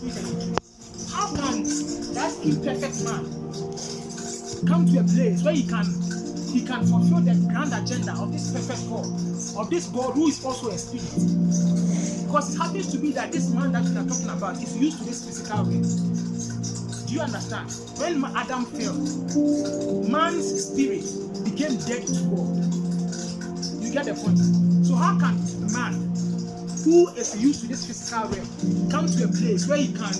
truth. How can that imperfect man come to a place where he can he can fulfill the grand agenda of this perfect God, of this God who is also a spirit? Because it happens to be that this man that we are talking about is used to this physical way. Do you understand? When Adam fell, man's spirit became dead to God. You get the point? So how can man who is used to this physical realm come to a place where he can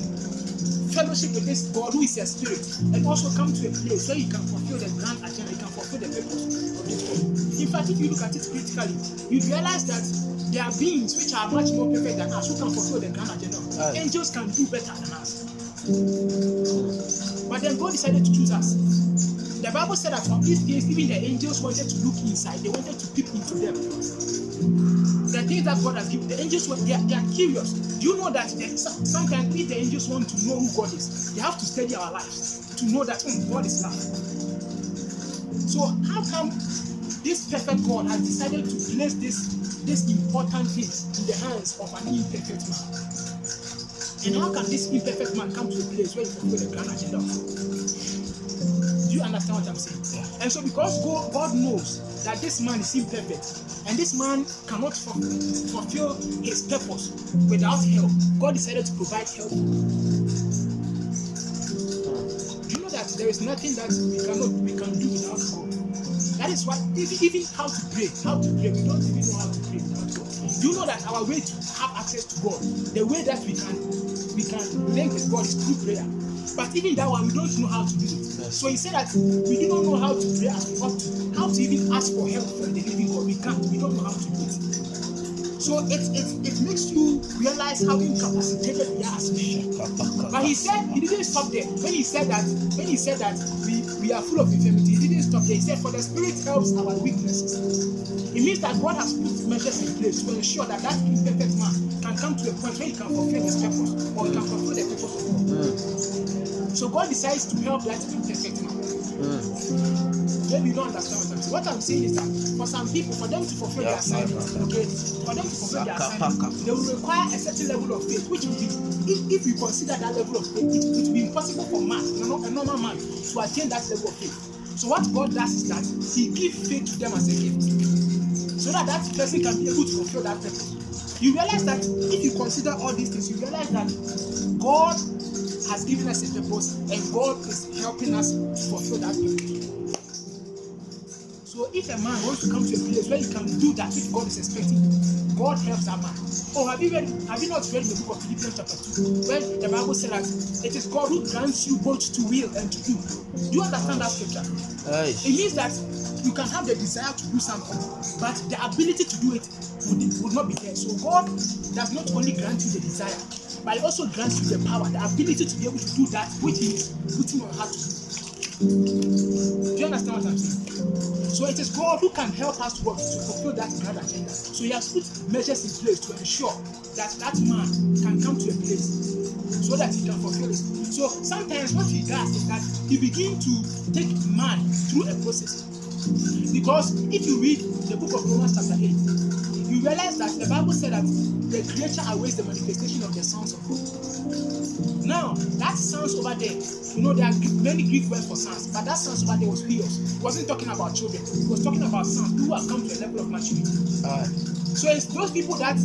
fellowship with this God who is a spirit and also come to a place where you can fulfill the grand agenda, he can fulfill the purpose of this world. In fact, if you look at it critically, you realize that there are beings which are much more perfect than us who can fulfill the grand agenda. Angels can do better than us. But then God decided to choose us. The Bible said that from these things, even the angels wanted to look inside, they wanted to peep into them. The things that God has given, the angels were they are, they are curious. Do you know that they, sometimes if the angels want to know who God is, they have to study our lives to know that "Hmm, God is love. So how come this perfect God has decided to place this this important thing in the hands of an imperfect man? And how can this imperfect man come to a place where he fulfill the grand agenda of? Do you understand what I'm saying? And so, because God, God knows that this man is imperfect and this man cannot fulfill his purpose without help, God decided to provide help. Do you know that there is nothing that we cannot we can do without God? That is why even, even how to pray, how to pray, we don't even know how to pray without God. Do you know that our way to have access to God, the way that we can we can link with God is through prayer. But even that one, we don't know how to do it. So he said that we do not know how to pray as we ought to, how to even ask for help from the living God. We can't. We don't know how to do it. So it it, it makes you realize how incapacitated we are as men. But he said he didn't stop there. When he said that, when he said that we, we are full of infirmity, he didn't stop there. He said, For the spirit helps our weaknesses. It means that God has put measures in place to ensure that that imperfect man can come to a point where he can fulfill his purpose or he can fulfill the purpose of God. So God decides to help that imperfect man. Maybe you don't understand what I'm saying. What I'm saying is that for some people, for them to fulfill their Yeah, assignment, okay, for them to fulfill their assignment, they will require a certain level of faith, which will be, if, if you consider that level of faith, it, it will be impossible for man, a normal man, to attain that level of faith. So what God does is that He gives faith to them as a gift, so that that person can be able to fulfill that purpose. You realize that if you consider all these things, you realize that God has given us a purpose and God is helping us to fulfill that purpose. So if a man wants to come to a place where he can do that which God is expecting, God helps that man. Oh, have you read? Have you not read the book of Philippians chapter two, where the Bible says that it is God who grants you both to will and to do. Do you understand that scripture? Aye. It means that you can have the desire to do something, but the ability to do it would, would not be there. So God does not only grant you the desire, but He also grants you the power, the ability to be able to do that which He is putting on heart to do. Do you understand what I'm saying? So it is God who can help us work to fulfill that grand agenda. So He has put measures in place to ensure that that man can come to a place so that he can fulfill it. So sometimes what He does is that He begins to take man through a process. Because if you read the book of Romans chapter 8, you realize that the Bible said that the creature awaits the manifestation of the sons of God. Now, that sons over there, you know, there are many Greek words for sons, but that sons over there was Theos. He wasn't talking about children, he was talking about sons who have come to a level of maturity. Aye. So it's those people that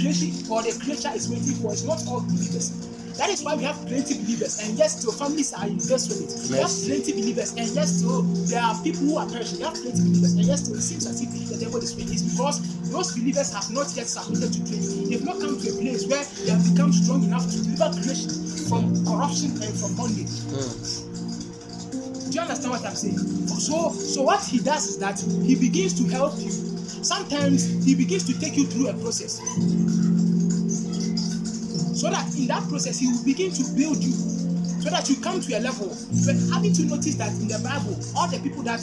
creation or the creature is waiting for. It's not all believers. That is why we have plenty believers, and yes, still families are in desolate. We have Yes. plenty believers, and yes, still there are people who are perishing. We have plenty believers, and yes, still it seems as if the devil is winning. It's because those believers have not yet submitted to training. They've not come to a place where they have become strong enough to deliver creation from corruption and from bondage. Do you understand what I'm saying? So, so what he does is that he begins to help you. Sometimes he begins to take you through a process. So that in that process he will begin to build you. So that you come to a level. But having to notice that in the Bible, all the people that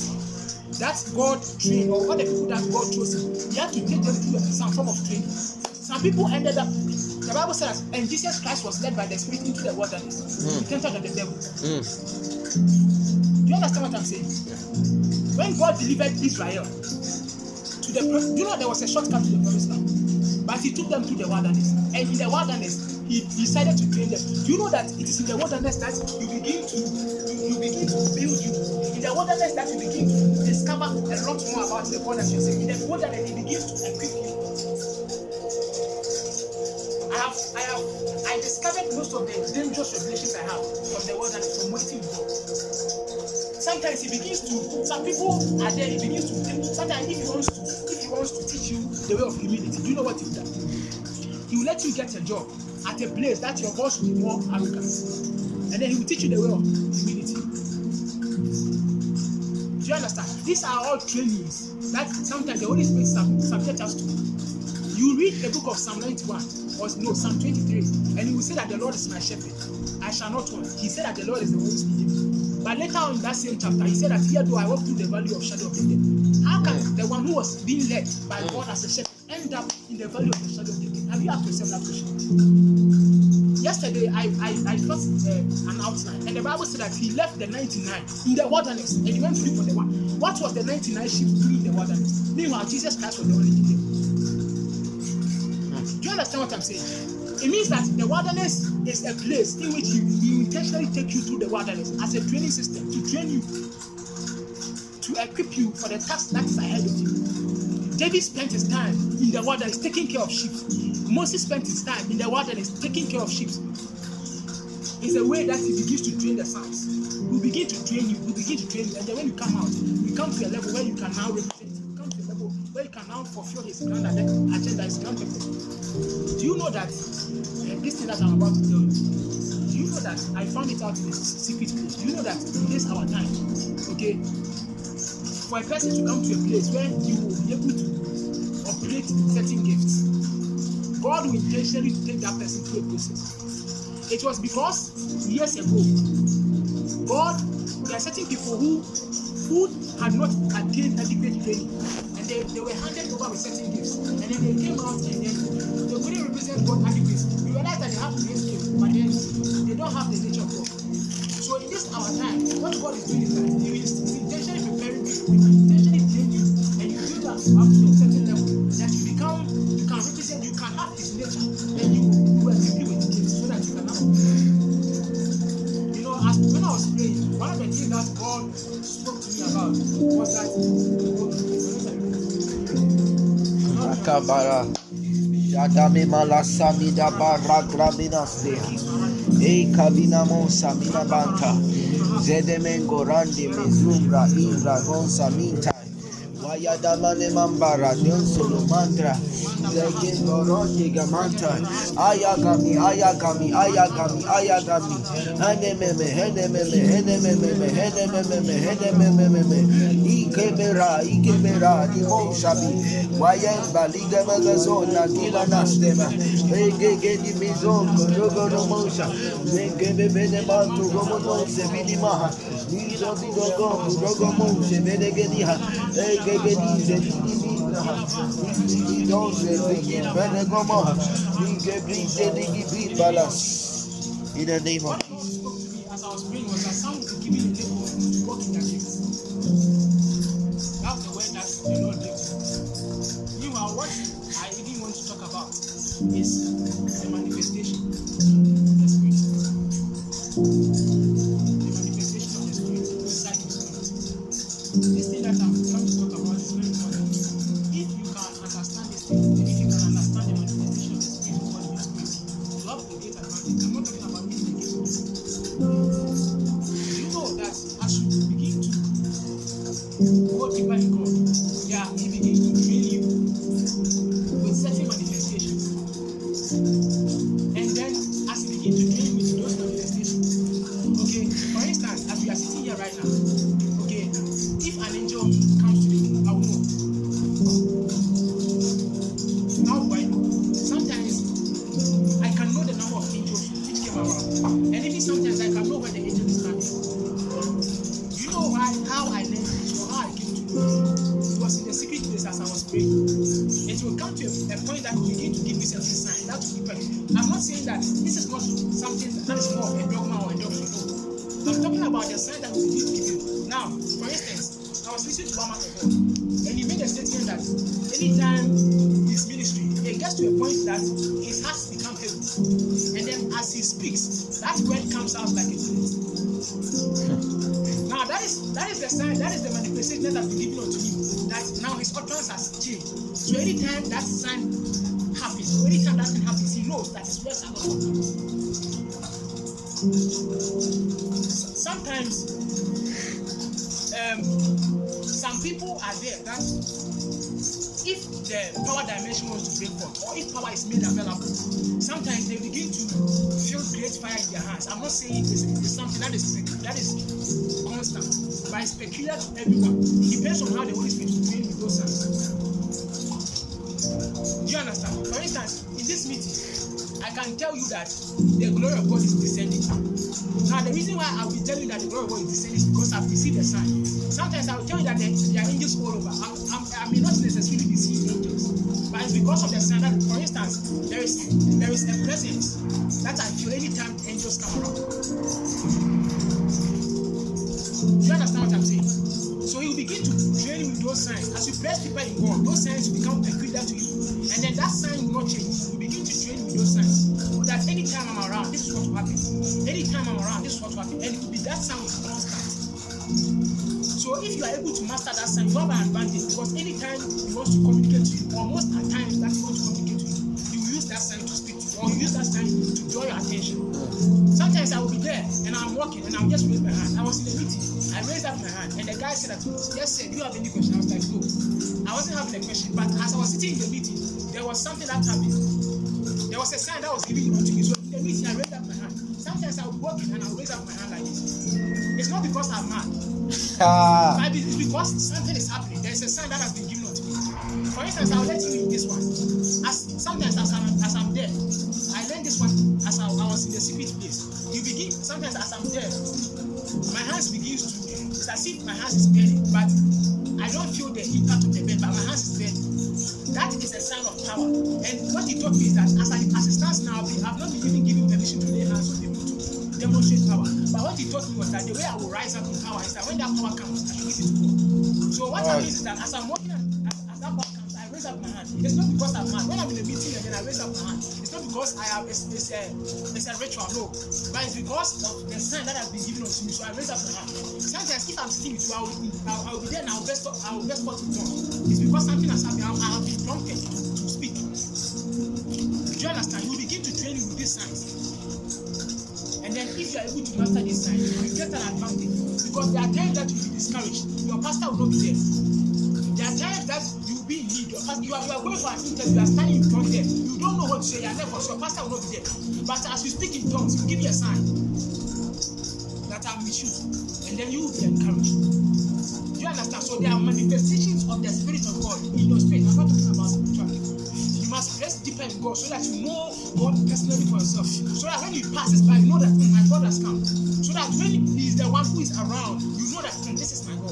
that God trained or all the people that God chose, he had to take them through some form of training. Some people ended up. The Bible says, and Jesus Christ was led by the Spirit into the wilderness. Mm. He tempted of the devil. Mm. Do you understand what I'm saying? When God delivered Israel to the you know there was a shortcut to the promised land, but he took them through the wilderness, and in the wilderness he decided to train them. Do you know that it is in the wilderness that you begin to you, you begin to build you in the wilderness that you begin to discover a lot more about the God that you see. In the wilderness, he begins to equip you. I have I have I discovered most of the dangerous revelations I have from the wilderness from waiting God. Sometimes he begins to some people are there, he begins to sometimes if he wants to if he wants to teach you the way of humility, do you know what he does? He will let you get a job at a place that your boss will be more arrogant. And then he will teach you the way of humility. Do you understand? These are all trainings that sometimes the Holy Spirit sub- subject us to. You read the book of Psalm 91 or no Psalm 23, and he will say that the Lord is my shepherd. I shall not want. He said that the Lord is the one me. But later on in that same chapter, he said that here do I walk through the valley of shadow of death. How can the one who was being led by God as a shepherd end up in the valley of the shadow of the dead? Have you asked yourself that question? Yesterday, I I, I got uh, an outline, and the Bible said that he left the 99 in the wilderness and he went to for the one. What was the 99 sheep doing in the wilderness? Meanwhile, Jesus Christ was the only thing. Do you understand what I'm saying? It means that the wilderness is a place in which he, he intentionally take you through the wilderness as a training system to train you, to equip you for the task that is ahead of you. David spent his time in the wilderness taking care of sheep. Moses spent his time in the wilderness taking care of sheep. It's a way that he begins to train the sons. We begin to train you, we begin to train you, and then when you come out, you come to a level where you can now represent, you come to a level where you can now fulfill his grand agenda, his grand. Do you know that uh, this thing that I'm about to tell you? Do you know that I found it out in a secret place? Do you know that this our time, okay, for a person to come to a place where you will be able to operate certain gifts, God will intentionally take that person through a process. It was because years ago, God, there are certain people who who had not attained adequate training, and they, they were handed over with certain gifts, and then they came out and then they couldn't represent God adequately. You realize that they have great skills, but then they don't have the nature of God. So in this our time, what God is doing is that Akabara. Yadame malasami da barra grabinaste. Ei kabina monsa mina banta. Zedemengo randi mezumbra imbra gonsa minta. Wayadamane mambara donsolo mantra. Zegendo rondi gamanta. Ayagami, ayagami, ayagami, ayagami. Henememe, henememe, henememe, henememe, henememe. Ikebera, ikebera, di monshabi. Wayemba, ligamagazona, gila nastema. Egege di mizongo, rogo romosha. Zegebe bene mantu, gomo nonse, vinimaha. Nido vido gomu, rogo monshe, bene gediha. Egege di zedini In the name of me as I was was that some will be given a label to walk in their gifts. That's the word that the Lord gave to me. Meanwhile, what I even want to talk about is the manifestation that anytime his ministry, it gets to a point that his heart become heavy. and then as he speaks, that word comes out like a bullet. Now that is that is the sign, that is the manifestation that has been given unto him. That now his utterance has changed. So anytime that sign happens, anytime that thing happens, he knows that his words are not. Sometimes um, some people are there that if the power dimension wants to break forth or if power is made available sometimes they begin to feel great fire in their hands. I'm not saying it's, it's something that is that is constant but it's peculiar to everyone. It depends on how the holy spirit is doing with those hands. Do you understand? For instance in this meeting i can tell you that the glory of god is descending. Now the reason why i will tell you that the glory of god is descending is because i've received a sign. Sometimes i will tell you that there, there are angels all over. I'm, I'm, i may not necessarily be seeing angels but it's because of the sign that for instance there is there is a presence that i feel anytime angels come around. Do you understand what i'm saying? So you begin to train with those signs. As you press people in god those signs will become peculiar to you. And then that sign will not change signs so that anytime i'm around this is what will happen. Anytime i'm around this is what will happen. And it will be that sound will constant. So if you are able to master that sign you have an advantage because anytime he wants to communicate to you or most at times that he wants to communicate to you you will use that sign to speak to you or you use that sign to draw your attention. Sometimes i will be there and i'm walking and i'll just raise my hand. I was in a meeting. I raised up my hand and the guy said that yes sir do you have any question? I was like no. I wasn't having a question but as i was sitting in the meeting there was something that happened there was a sign that was given unto me so in the meeting i raised up my hand. Sometimes i will walk in and i will raise up my hand like this. It's not because i'm mad. Ah, but it's because something is happening. There is a sign that has been given unto me. For instance i will let you in this one. As sometimes as i'm as i'm there i learn this one as I, I was in the secret place. You begin sometimes as i'm there my hands begins to it's as if my hands is burning but i don't feel the impact of the burn but my hands is burning that is a sign of power. And what he taught me is that as i as it stands now i have not been even given permission to lay hands on people to demonstrate power. But what he taught me was that the way i will rise up in power is that when that power comes i should give it to god. So what Right. i mean is that as i'm walking as, as, that power comes i raise up my hand. It's not because i'm mad. When i'm in a meeting and then i raise up my hand not because i have it's a it's a ritual no. But it's because of the sign that has been given unto me. So i raise up my hand. Sometimes if i'm sitting with you i will i will, I will be there and i will best i will best what to talk it's because something has happened. I, I have been prompted to, speak. Do you understand? You begin to train with these signs. And then if you are able to master this sign you get an advantage. Because there are times that you will be discouraged. Your pastor will not be there. There are times that you will be you are you are going for an interview you are standing in front there you don't know what to say you are nervous your pastor will not be there but as you speak in tongues will give you a sign that i am with you and then you will be encouraged do you understand so there are manifestations of the spirit of god in your spirit i'm not talking about spiritual you must press deeper in God so that you know God personally for yourself. So that when He passes by, you know that "Hmm, my God has come. So that when He is the one who is around, you know that "Hmm, this is my God.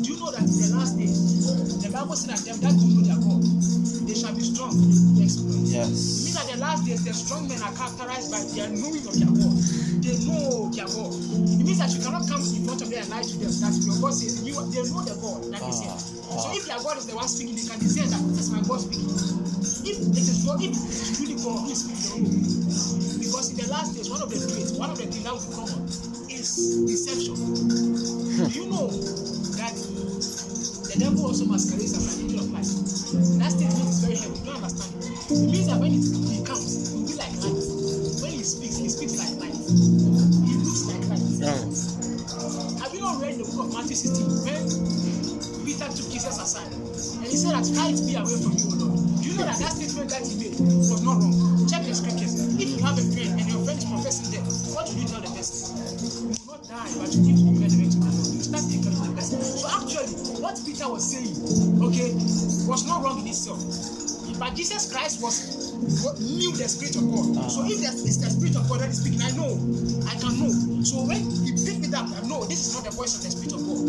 Do you know that in the last day, the Bible says that them that do know their God, they shall be strong to exploit. It means that in the last days, the strong men are characterized by their knowing of their God. They know their God. It means that you cannot come in front of them and lie to them. That your God says you they know the God that is here. So ah. if their God is the one speaking, they can discern that this is my God speaking. If it is God, if it is truly God who is speaking, they will know. Because in the last days, one of the traits, one of the things that will be common is deception. Do you know that the devil also masquerades as an angel of light? That statement is very heavy. You don't understand it. Means that when he comes, he will be like light. When he speaks, he speaks like light. He looks like light. Have you not read the book of Matthew 16 when Peter took Jesus aside and he said that hide me away from you, Lord? Do you know that that statement that he made was not wrong? Check the scriptures. If you have a friend and your friend is professing death, what should you tell the You will not die, but you need to be resurrected. You start to encourage the person. So actually, what Peter was saying, okay, was not wrong in itself. But Jesus Christ was knew the spirit of God. Ah. So if there's the spirit of God that is speaking, I know, I can know. So when he picked me up, I know this is not the voice of the spirit of God.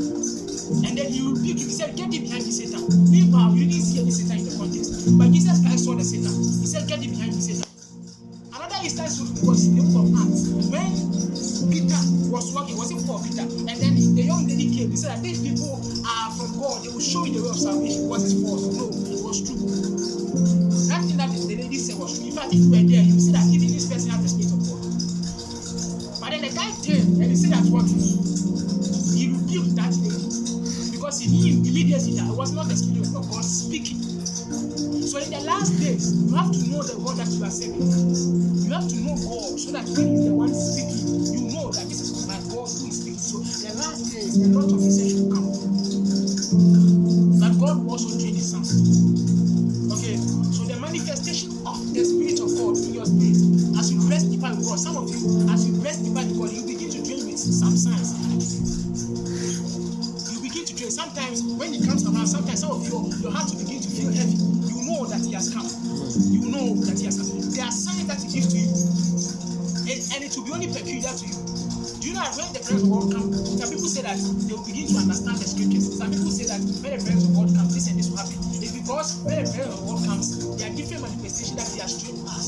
And then he rebuked him. He said, Get thee behind me, Satan. Meanwhile, you didn't see any Satan in the context. But Jesus Christ saw the Satan. He said, Get thee behind me, Satan. Another instance was from Acts when Peter was working, was it for Peter? And then the young lady came. He said that these people are from God. They will show you the way of salvation. Was it false? No, it was true. That thing that the lady said was true. In fact, if you were there, you see that even this person has the spirit of God. But then the guy came and he said that what he rebuked that lady because he knew immediately that it was not the spirit of God speaking. So in the last days, you have to know the God that you are serving. You have to know God so that when He's the one speaking, only peculiar to you. Do you know when the presence of God comes, some people say that they will begin to understand the scriptures. Some people say that when the presence of God comes, this and this will happen. It's because when the presence of God comes, there are different manifestations that He has shown us.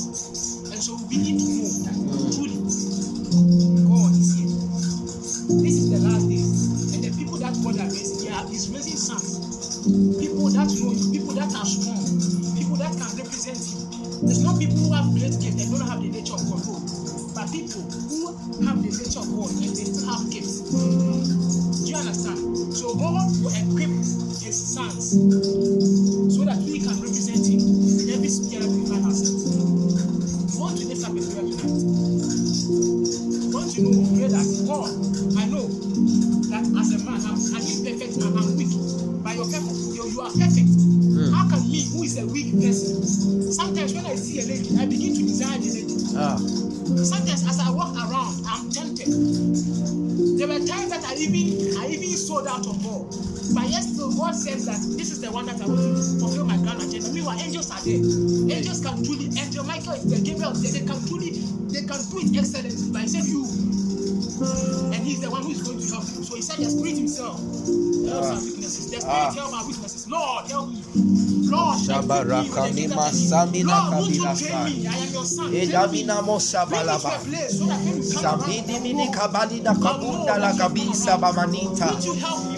Is going to help you. So he said the spirit himself helps our weaknesses. The spirit Ah. helps our weaknesses. Lord, help me. Lord, Shabaraka me with the nima gift that I need. samina Lord, won't you kabila train sai. me? I am your son. Train me. Edamina Bring me to a place so that when you come around, Samini mini kabali da kabunda la kabisa bamanita. Won't you help me,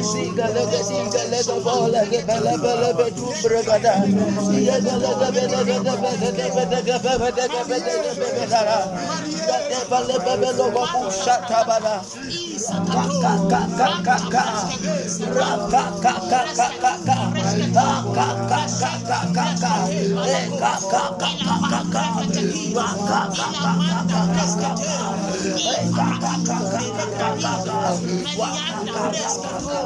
musiga lega diga lega bola ge bele betu bregada. Iye gele gebe gebe gebe gebe gebe gebe gebe gebe gebe dara. Gade bele bele logo bushata bala. Ka ka ka ka ka ka. Ra ka ka ka ka ka ka. Ka ka ka ka ka ka ka. E ka ka ka ka ka ka. Ra ka ka ka ka ka ka ka. E ka ka ka ka ka ka ka. Wa ka ka ka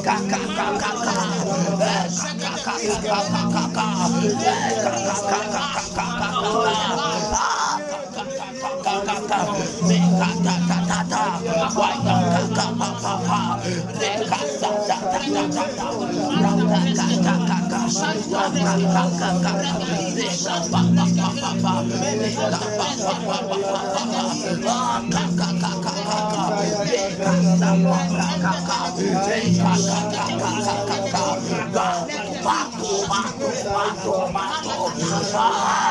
Kaka, kaka, kaka, kaka. Kaka, kaka, kaka, kaka, kaka, kaka, kaka, kaka, Back to back to back to back to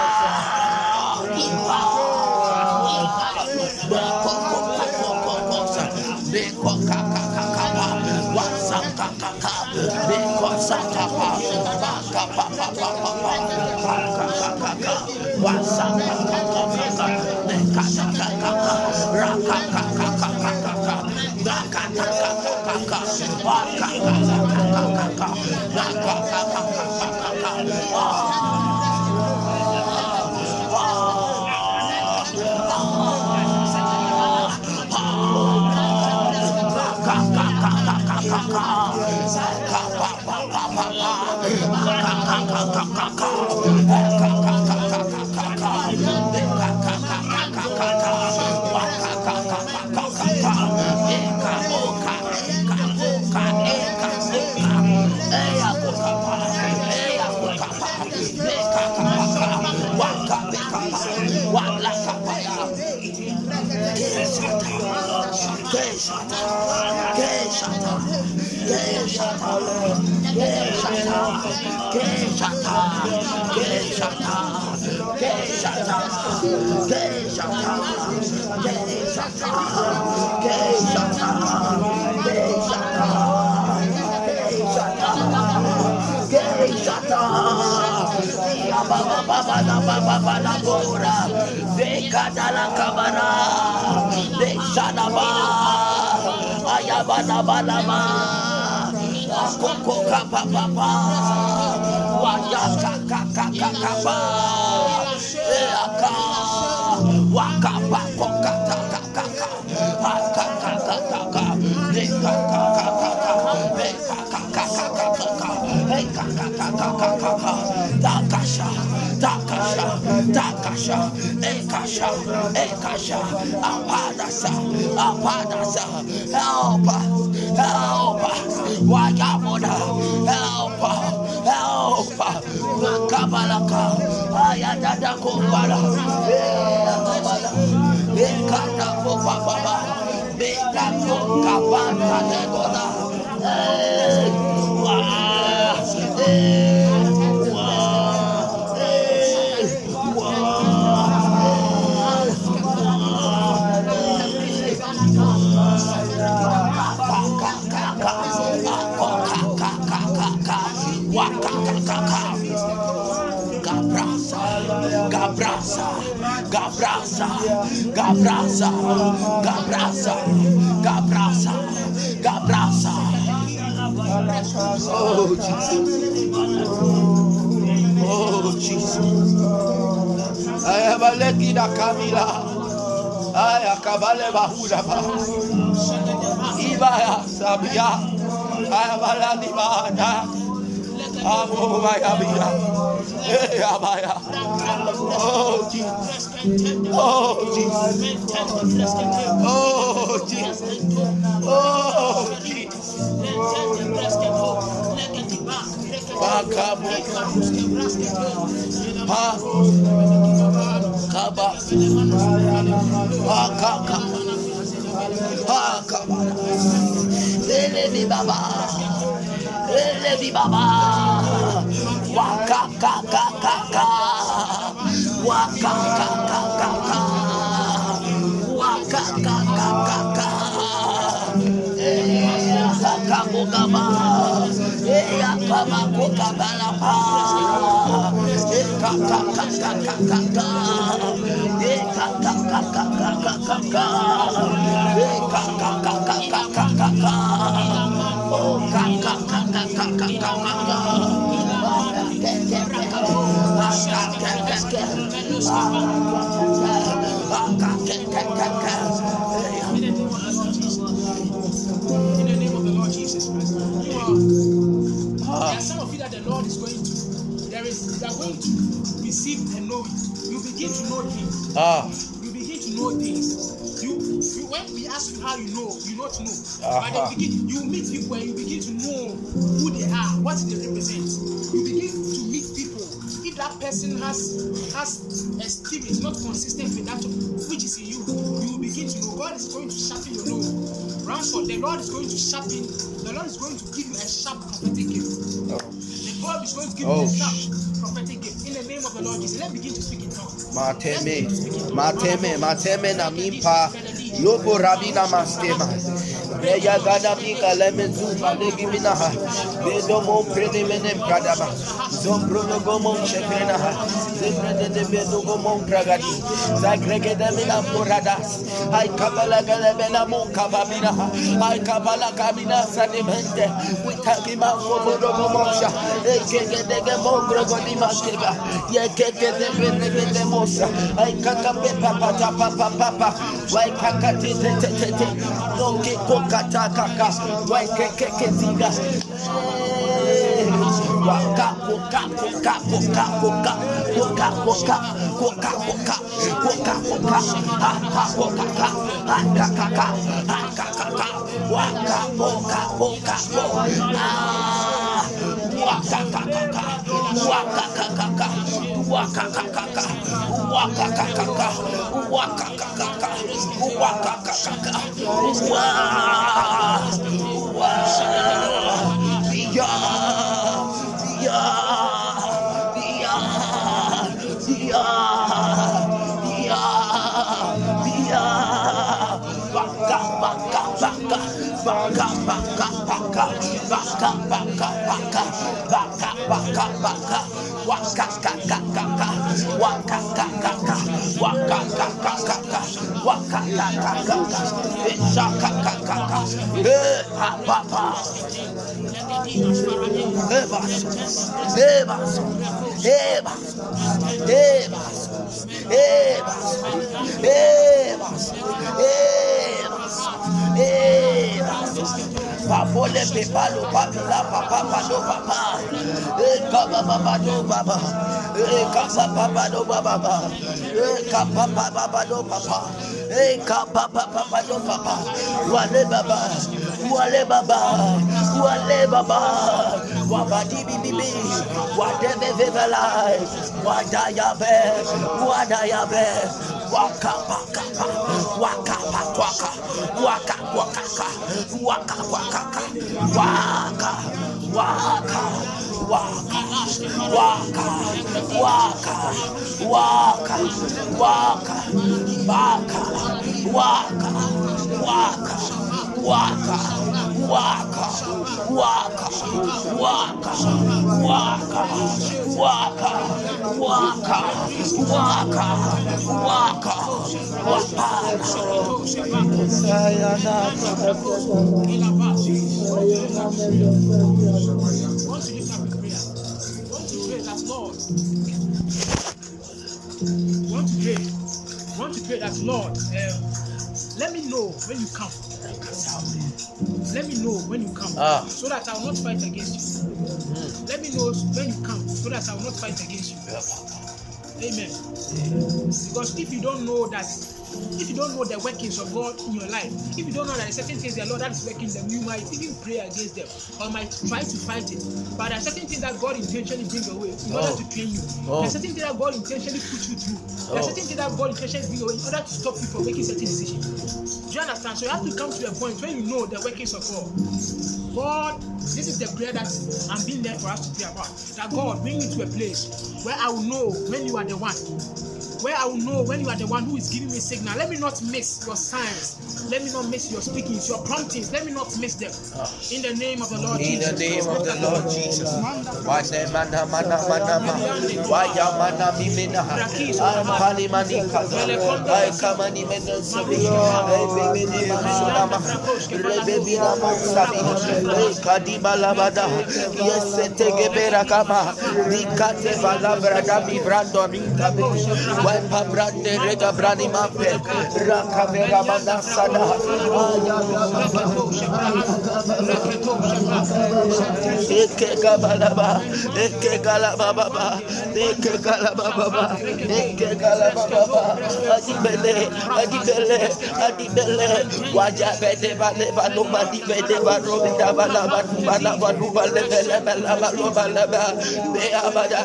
Dekadala kabara, kapa kaka kaka eka, Ekasha, Ekasha, Apadasa, Apadasa, help us, help us, Wayamoda, help us, help us, Makabalaka, Ayadada Kumbala, Ekata Alebahura Ibaya Sabia. Eh, oh Jesus. Oh Jesus. Oh Jesus. Oh Jesus. Hakaba. Hakaka. Ah, Hakaba. Ah, Lele bi baba. Lele bi baba. Wakaka kaka kaka. Wakaka kaka kaka. Wakaka kaka kaka. Hakaka eh, kaka. Hey, begin to know things. Ah, You begin to know things. You, you when we ask you how you know, you not know. But Uh-huh. then begin, you meet people and you begin to know who they are, what they represent. You begin to meet people. If that person has has a spirit not consistent with that which is in you, you will begin to know. God is going to sharpen your nose. Ransford, the Lord is going to sharpen. The Lord is going to give you a sharp prophetic gift. The God is going to give Oh, you sharp prophetic gift in the name of the Lord Jesus. Let's begin to speak in tongues. mateme, mateme, mateme na mimpa. Lobo Rabina Mastema. Beya Gada Mika Lemezu Malegiminaha. Bedomo Predimene Pradama. Zombrono Gomon Chepenaha. zebra de Bedogomon Pragadi. Zagrege de Mina Moradas. I Kabala Galabena ha, I Kabala Kabina Sadimente. We Takima Wobodomosha. Ekege de Mongrogodima Sheba. Yekege de Benemosa. I Kakape Papa Papa Papa. Why Kaka why Keke Ziga. Waka Koka Koka Koka Koka Koka Koka Koka Koka Koka Koka Ha ha Koka Ka Ha ka ka ka Ha ka ka ka Waka Koka Koka Koka Ah Waka ka ka ka Waka ka ka ka Waka ka ka ka Wow. Wow. Baka baka baka baka baka baka baka waka kaka kaka waka kaka kaka waka kaka kaka waka kaka kaka esha kaka kaka eh ha pa pa eh baso eh baso eh baso eh papole pepalo papila papa pado papa papa kaba baba do papa, e Papa papa do papa, e Papa papa do papa kaba baba baba do papa wale baba wale baba wale baba wabadi bibi wadebe vevela wadaya be wadaya be waka waka waka waka waka waka waka waka waka. Waka waka. Waka waka. Waka waka waka waka waka waka waka waka waka waka waka waka waka waka want to pray that Lord. want to pray. Want to pray that Lord. Um, let me know when you come. Let me know when you come, Ah. so that I will not fight against you. Let me know when you come, so that I will not fight against you. Amen. Because if you don't know that, if you don't know the workings of God in your life, if you don't know that there are certain things the Lord that is working them, you might even pray against them or might try to fight it. But there are certain things that God intentionally bring away in order Oh. to train you. Oh. There are certain things that God intentionally put you through. There are Oh. certain things that God intentionally bring away in order to stop you from making certain decisions. Do you understand? So you have to come to a point when you know the workings of God. God, this is the prayer that I'm being led for us to pray about. That God bring me to a place where I will know when you are the one. Where I will know when you are the one who is giving me signal. Let me not miss your signs. Let me not miss your speakings, your promptings. Let me not miss them. In the name of the Lord Jesus. In the name of the Lord Jesus. Wane mana mana mana ma. Waya mana mi mina. Ay pali mani kaza. Ay kamani mena sabi. Ay bebe ni masuna ma. Rebe bina mo sabi. Thank you. Dikate bale balo badi bede balo bida bala bala badu bale bele bala bala abada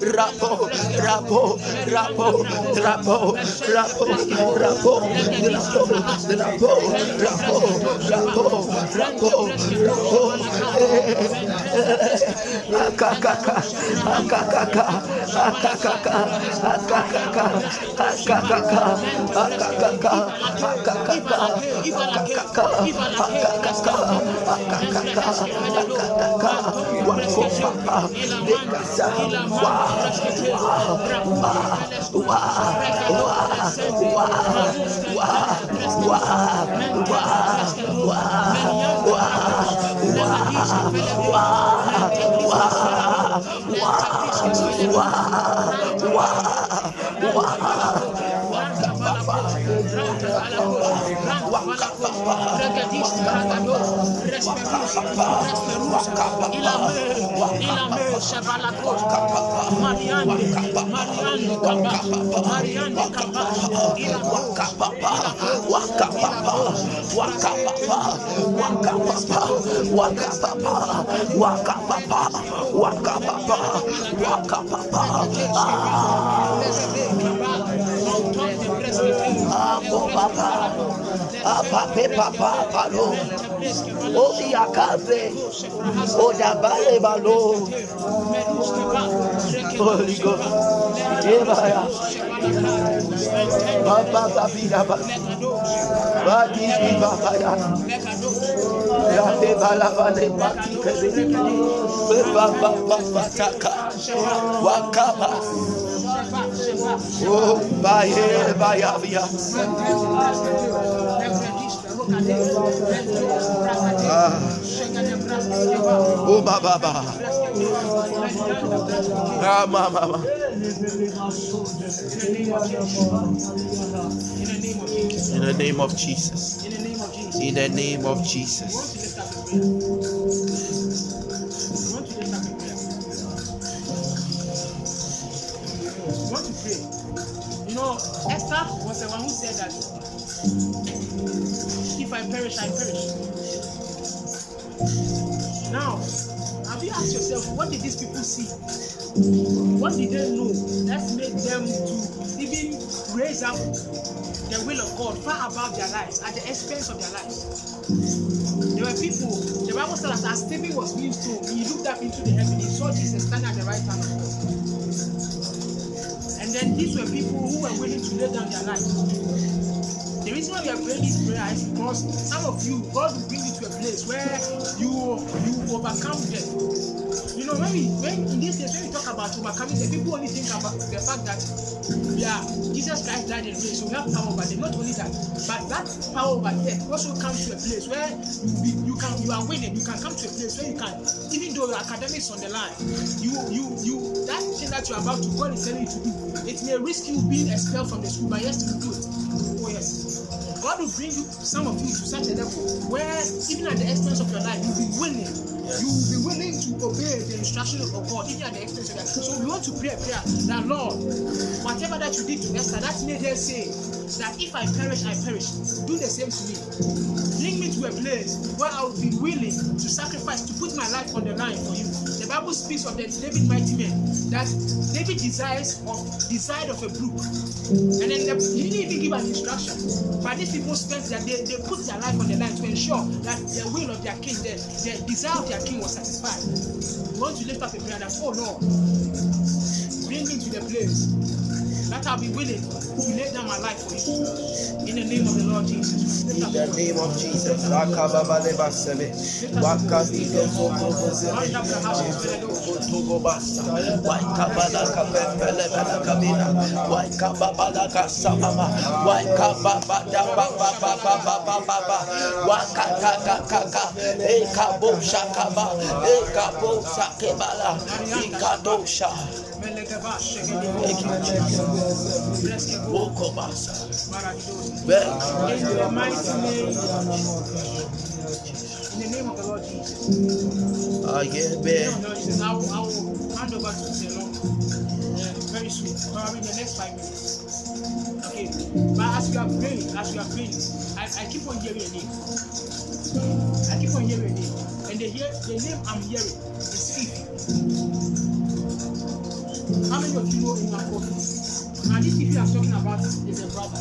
rapo, rapo, rapo, rapo, rapo, rapo, rapo, rapo, rapo, rapo, rapo, rapo, akakaka, akakaka, akakaka, akakaka, akakaka, akakaka, akakaka, akakaka, akakaka, akakaka, akakaka, wako papa, dekasa, Wow. Apape papa apa pe papa palo o ya o ya bale balo holy god eva ya. Papa sabira ba ba. Di di baba ya. Ya pe bala bale pati kebe pe papa papa taka wakaba Oh, by here, by Avia. Oh Baba Ah Mama, In the name of Jesus. in the name of Jesus. You know, Esther was the one who said that if I perish, I perish. Now, have you asked yourself, what did these people see? What did they know that made them to even raise up the will of God far above their lives, at the expense of their lives? There were people, the Bible says that as Stephen was being stoned, he looked up into the heaven, he saw Jesus standing at the right hand of God. And then these were people who were willing to lay down their lives. The reason why we are praying this prayer is because some of you, God will bring you to a place where you you overcome them. You know, when we when in this case when we talk about overcoming death, people only think about the fact that yeah, Jesus Christ died and raised, so we have power over them. Not only that, but that power over death also comes to a place where you be, you can you are winning. You can come to a place where you can, even though your academics on the line, you you you that thing that you are about to God is telling you to do, it may risk you being expelled from the school, but yes, you do it. God will bring you some of you to such a level where even at the expense of your life, you'll be willing. You will be willing to obey the instruction of God, even at the expense of your life. So we want to pray a prayer that Lord, whatever that you did to Esther, that made her say that if I perish, I perish. Do the same to me. Bring me to a place where I will be willing to sacrifice, to put my life on the line for you. The Bible speaks of the David mighty men that David desires of desired of a brook, and then the, he didn't even give an instruction. But these people spent that they, they put their life on the line to ensure that the will of their king, the, the desire of their king was satisfied. Want to lift up a prayer that, oh Lord, bring me to the place that I'll be willing to lay down my life for you. In the name of the Lord Jesus. In the name of Jesus, Rakababale Basele, Wakadike Soko Bozele, Thank you, Jesus. Beg. In the mighty name, in the name of the Lord Jesus. Ah, I will, hand over to the Lord uh, very soon, probably in the next five minutes. Okay, but as you are praying, as you are praying, I, I keep on hearing your name. I keep on hearing a name, and the, hear, the name I'm hearing is Fifi. How many of you know in Uncle Fifi? Now, this Fifi I'm talking about is a brother.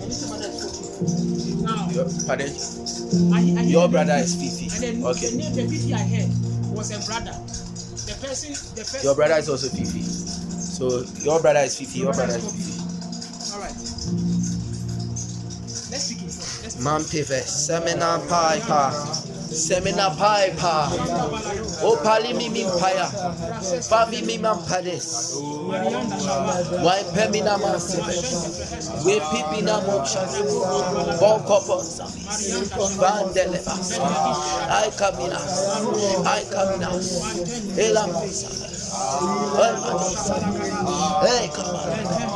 And this brother is Fifi. Now, Your, pardon? I, I Your brother is Fifi. Fifi. And then Okay. the name, the Fifi I heard was a brother. The person, the person. Your brother is also Fifi. So your brother is Fifi. Your brother is Fifi. All right. Let's speak in tongues. Let's speak. Man pive. Semina pipa. Semina pipa. O pali mi mi paya. Favi mi man pades. Marianda Shabbat. Why pemina masive. We pipi na mocha. Bon koposa. Vandelebas. I kamina. I kamina. Ela. Hey, come on.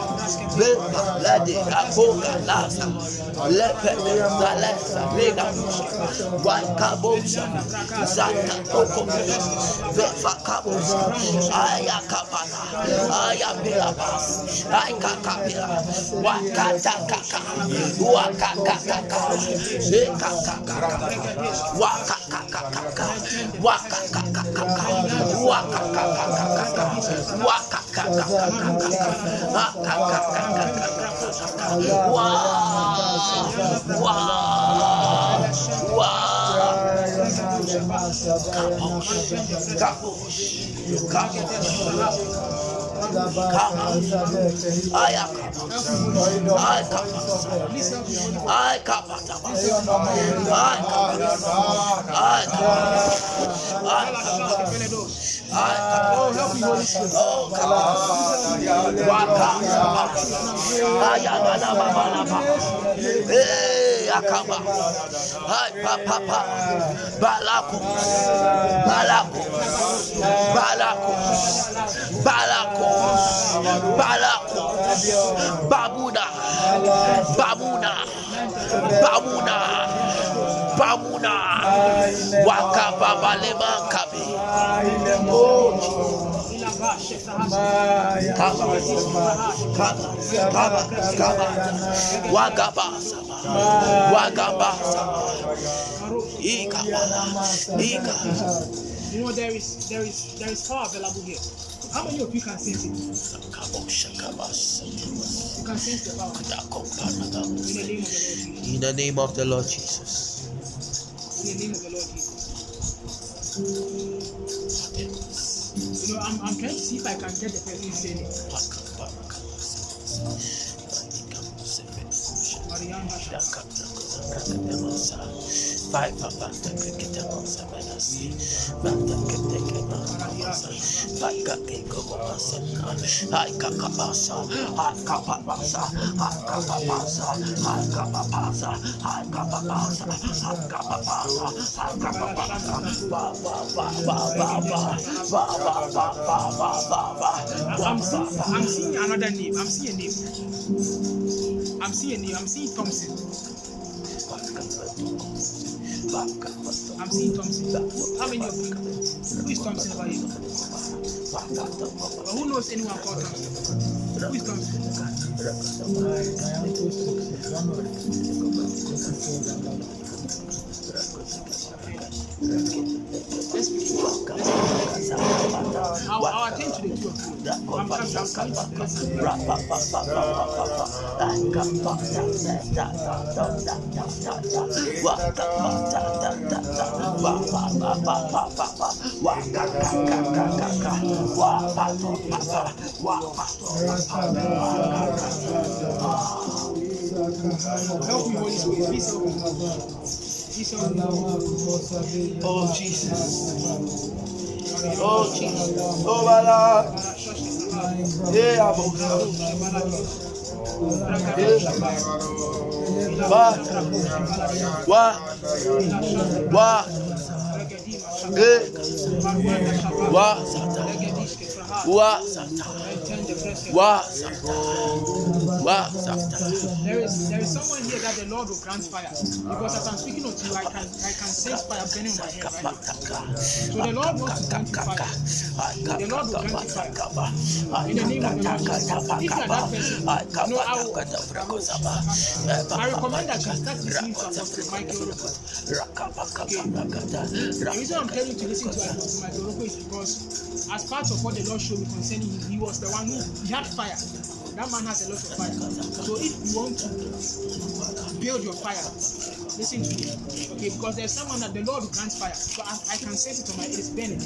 Lepa, lade, apoga, lasa, lepe, zalesa, lega, waka, bosa, zaka, koko, vefa, kabosa, aya, kapana, aya, pilabas, aya, kapila, waka, takaka, waka, kakaka, eka, kakaka, waka, kakaka, waka, kakaka, waka, kakaka, waka, kakaka, waka, Oh, help me, Holy Spirit. Oh, come on. Papa. Babuna. Babuna. Babuna. Waka babalema kabe. Oh, Kaba, kaba, kaba, kaba. Wagaba, wagaba, ika, ika. You know there is there is there is power available here. How many of you can sense it? You can sense the power Yakopanada. in the name of the Lord Jesus. You know, I'm, I'm trying to see if I can get the person saying it. Mariana Shabbat. I'm seeing, I'm seeing another name. I'm seeing a name. I'm seeing a name. I'm seeing Thompson. I'm seeing Thompson. How many of you? Who is Thompson who knows anyone called Thompson? Who is Thompson? I'll, I'll attend to the two of you. I'm coming. I'm coming to this. Help me, Holy Spirit. Please help me. Please help me. Oh Jesus. Oh Jesus. Oh Bala. Yeah, Abu. Ba. Wa. Wa. Wa. I turn the pressure. Wasata. Wasata. There is there is someone here that the Lord will grant fire. Because as I'm speaking of you, I can I can sense fire burning my head right now. So the Lord wants to grant you fire. The Lord will grant you fire. In the name of the Lord Jesus. If you are that person, no, I will. I recommend that you start listening to Apostle Michael Roko. The reason I'm telling you to listen to Apostle Michael Roko is because as part of what the Lord showed me concerning him, he was the one who he had fire. That man has a lot of fire. So if you want to build your fire, listen to me. Okay, because there's someone that the Lord grants fire. So I, I can sense it on my it is burning.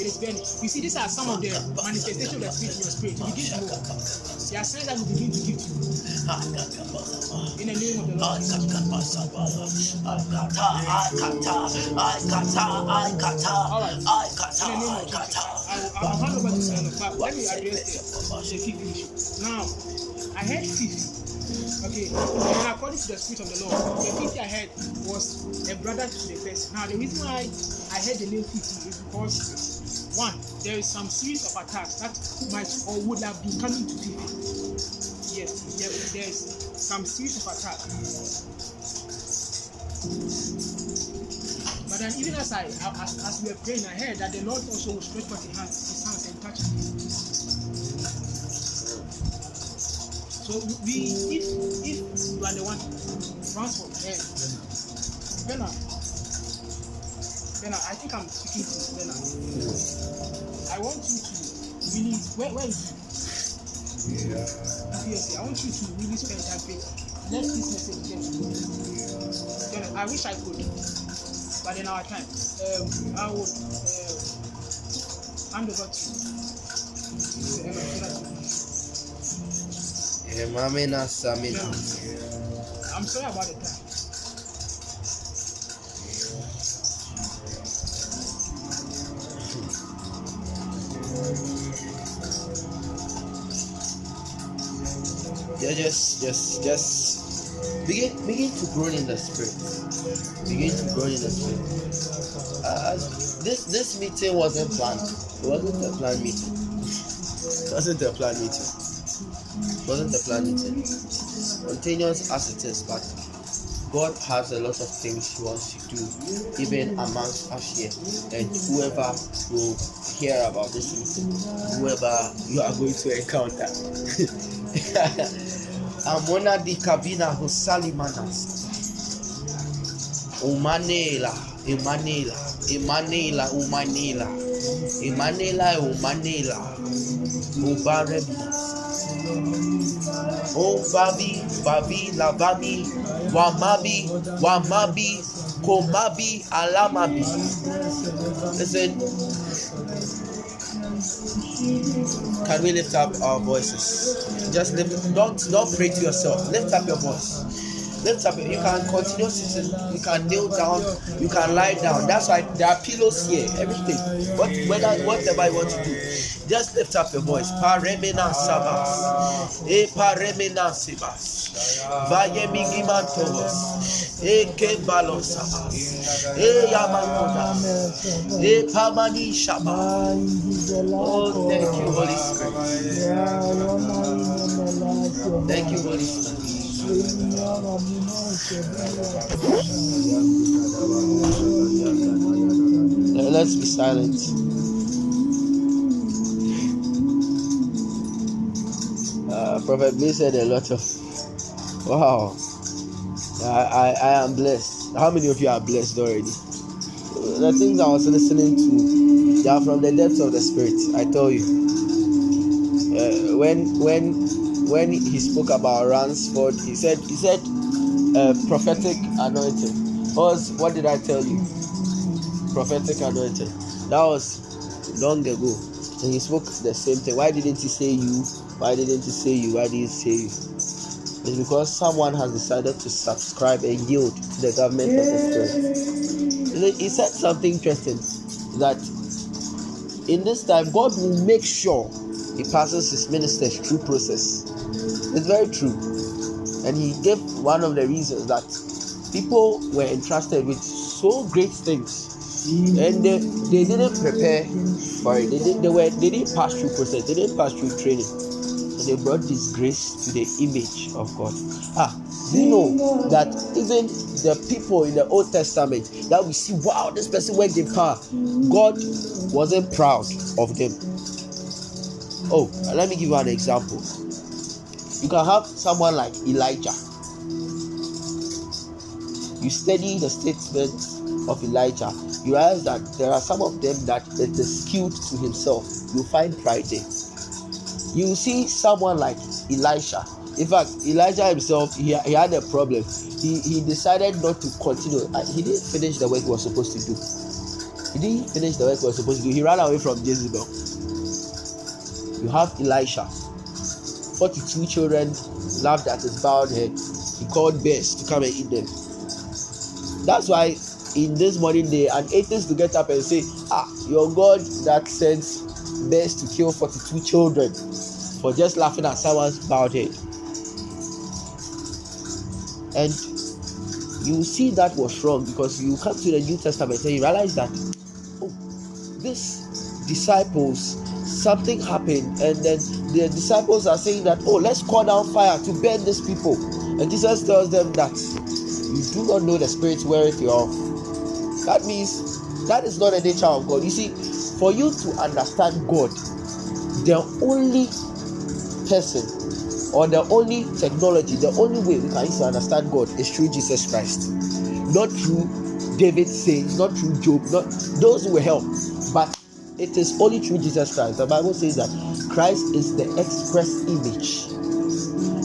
It is burning. You see, these are some of the manifestations of the spirit in your spirit. You begin to know. There are signs that will begin to give to you. In the name of the Lord. Alright. In the name of Jesus. I will, I will hand over let me address the, fifth issue. Now, I heard fifth. Okay, and according to the spirit of the Lord, the fifth I heard was a brother to the first. Now, the reason why I heard the name fifty is because one, there is some series of attacks that might or would have been coming to fifty. Yes, there, there's some series of attacks. But then, even as I, as, as we were praying, I heard that the Lord also will stretch his hands, his hands and touch me. So we, if if you are the one transform, eh, Bernard, Bernard, I think I'm speaking to Bernard. I want you to really, where, where is he? Yes, I want you to really spend time with. Let this message get to you. I wish I could, but in our time, um, I would uh, hand over to. Emamena Samina. I'm sorry about the time. Yeah, just, just, just begin, begin to grow in the spirit. Begin to grow in the spirit. Uh, this, this meeting wasn't planned. It wasn't a planned meeting. It wasn't a planned meeting. It wasn't a planned meeting. Continuous as it is, but God has a lot of things He wants to do, even amongst us here, and whoever will hear about this meeting, whoever you are going to encounter. Amona di kabina husalimanas. Umanela, Emanela, Emanela, Umanela, Emanela, Umanela, Ubarebinas. Oh, Babi, Babi, Lavami, Wamabi, Wamabi, Komabi, Alamabi. Listen, can we lift up our voices? Just lift, don't don't pray to yourself. Lift up your voice. Lift up. You can continue sitting. You can kneel down. You can lie down. That's why there are pillows here. Everything. What whether whatever you want to do, just lift up your voice. Paremena sabas. E paremena sibas. Vaye migimantovos. E kebalo sabas. E yamakoda. E pamani shabas. Oh, thank you, Holy Spirit. Thank you, Holy Spirit. Let's be silent. Uh, Prophet B said a lot of wow. I, I, I am blessed. How many of you are blessed already? The things I was listening to, they are from the depths of the spirit. I tell you. Uh, when when when he spoke about Ransford, he said he said uh, prophetic anointing. Was what did I tell you? Prophetic anointing. That was long ago. And he spoke the same thing. Why didn't he say you? Why didn't he say you? Why did he say you? It's because someone has decided to subscribe and yield to the government of spirit. He said something interesting that in this time God will make sure he passes his ministers through process. It's very true. And he gave one of the reasons that people were entrusted with so great things and they, they didn't prepare for it. They, did, they were they didn't pass through process. They didn't pass through training. They brought disgrace to the image of God. Ah, do you know that even the people in the Old Testament that we see, wow, this person worked in power, God wasn't proud of them. Oh, let me give you an example. You can have someone like Elijah. You study the statements of Elijah, you realize that there are some of them that it is skewed to himself. You find pride there. You see someone like Elisha. In fact, Elijah himself, he, he had a problem. He, he decided not to continue. Uh, he didn't finish the work he was supposed to do. He didn't finish the work he was supposed to do. He ran away from Jezebel. You have Elisha. 42 children laughed at his bowed head. He called bears to come and eat them. That's why in this modern day, an atheist to get up and say, Ah, your God that sends bears to kill 42 children for just laughing at someone's bowed head. And you see that was wrong because you come to the New Testament and you realize that oh, these disciples something happened and then the disciples are saying that oh let's call down fire to burn these people. And jesus tells them that you do not know the spirit wherewith you are. That means that is not the nature of god. You see for you to understand god the only person or the only technology the only way we can use to understand god is through jesus christ not through david saying not through job not those will help but it is only through Jesus Christ. The Bible says that Christ is the express image.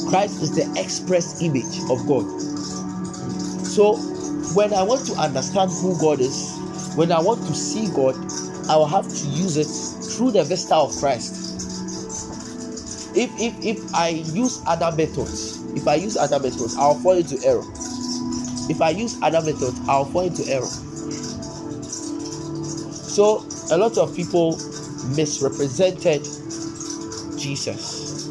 Christ is the express image of God. So, when I want to understand who God is, when I want to see God, I will have to use it through the vista of Christ. If if if I use other methods, if I use other methods, I'll fall into error. If I use other methods, I'll fall into error. So a lot of people misrepresented Jesus.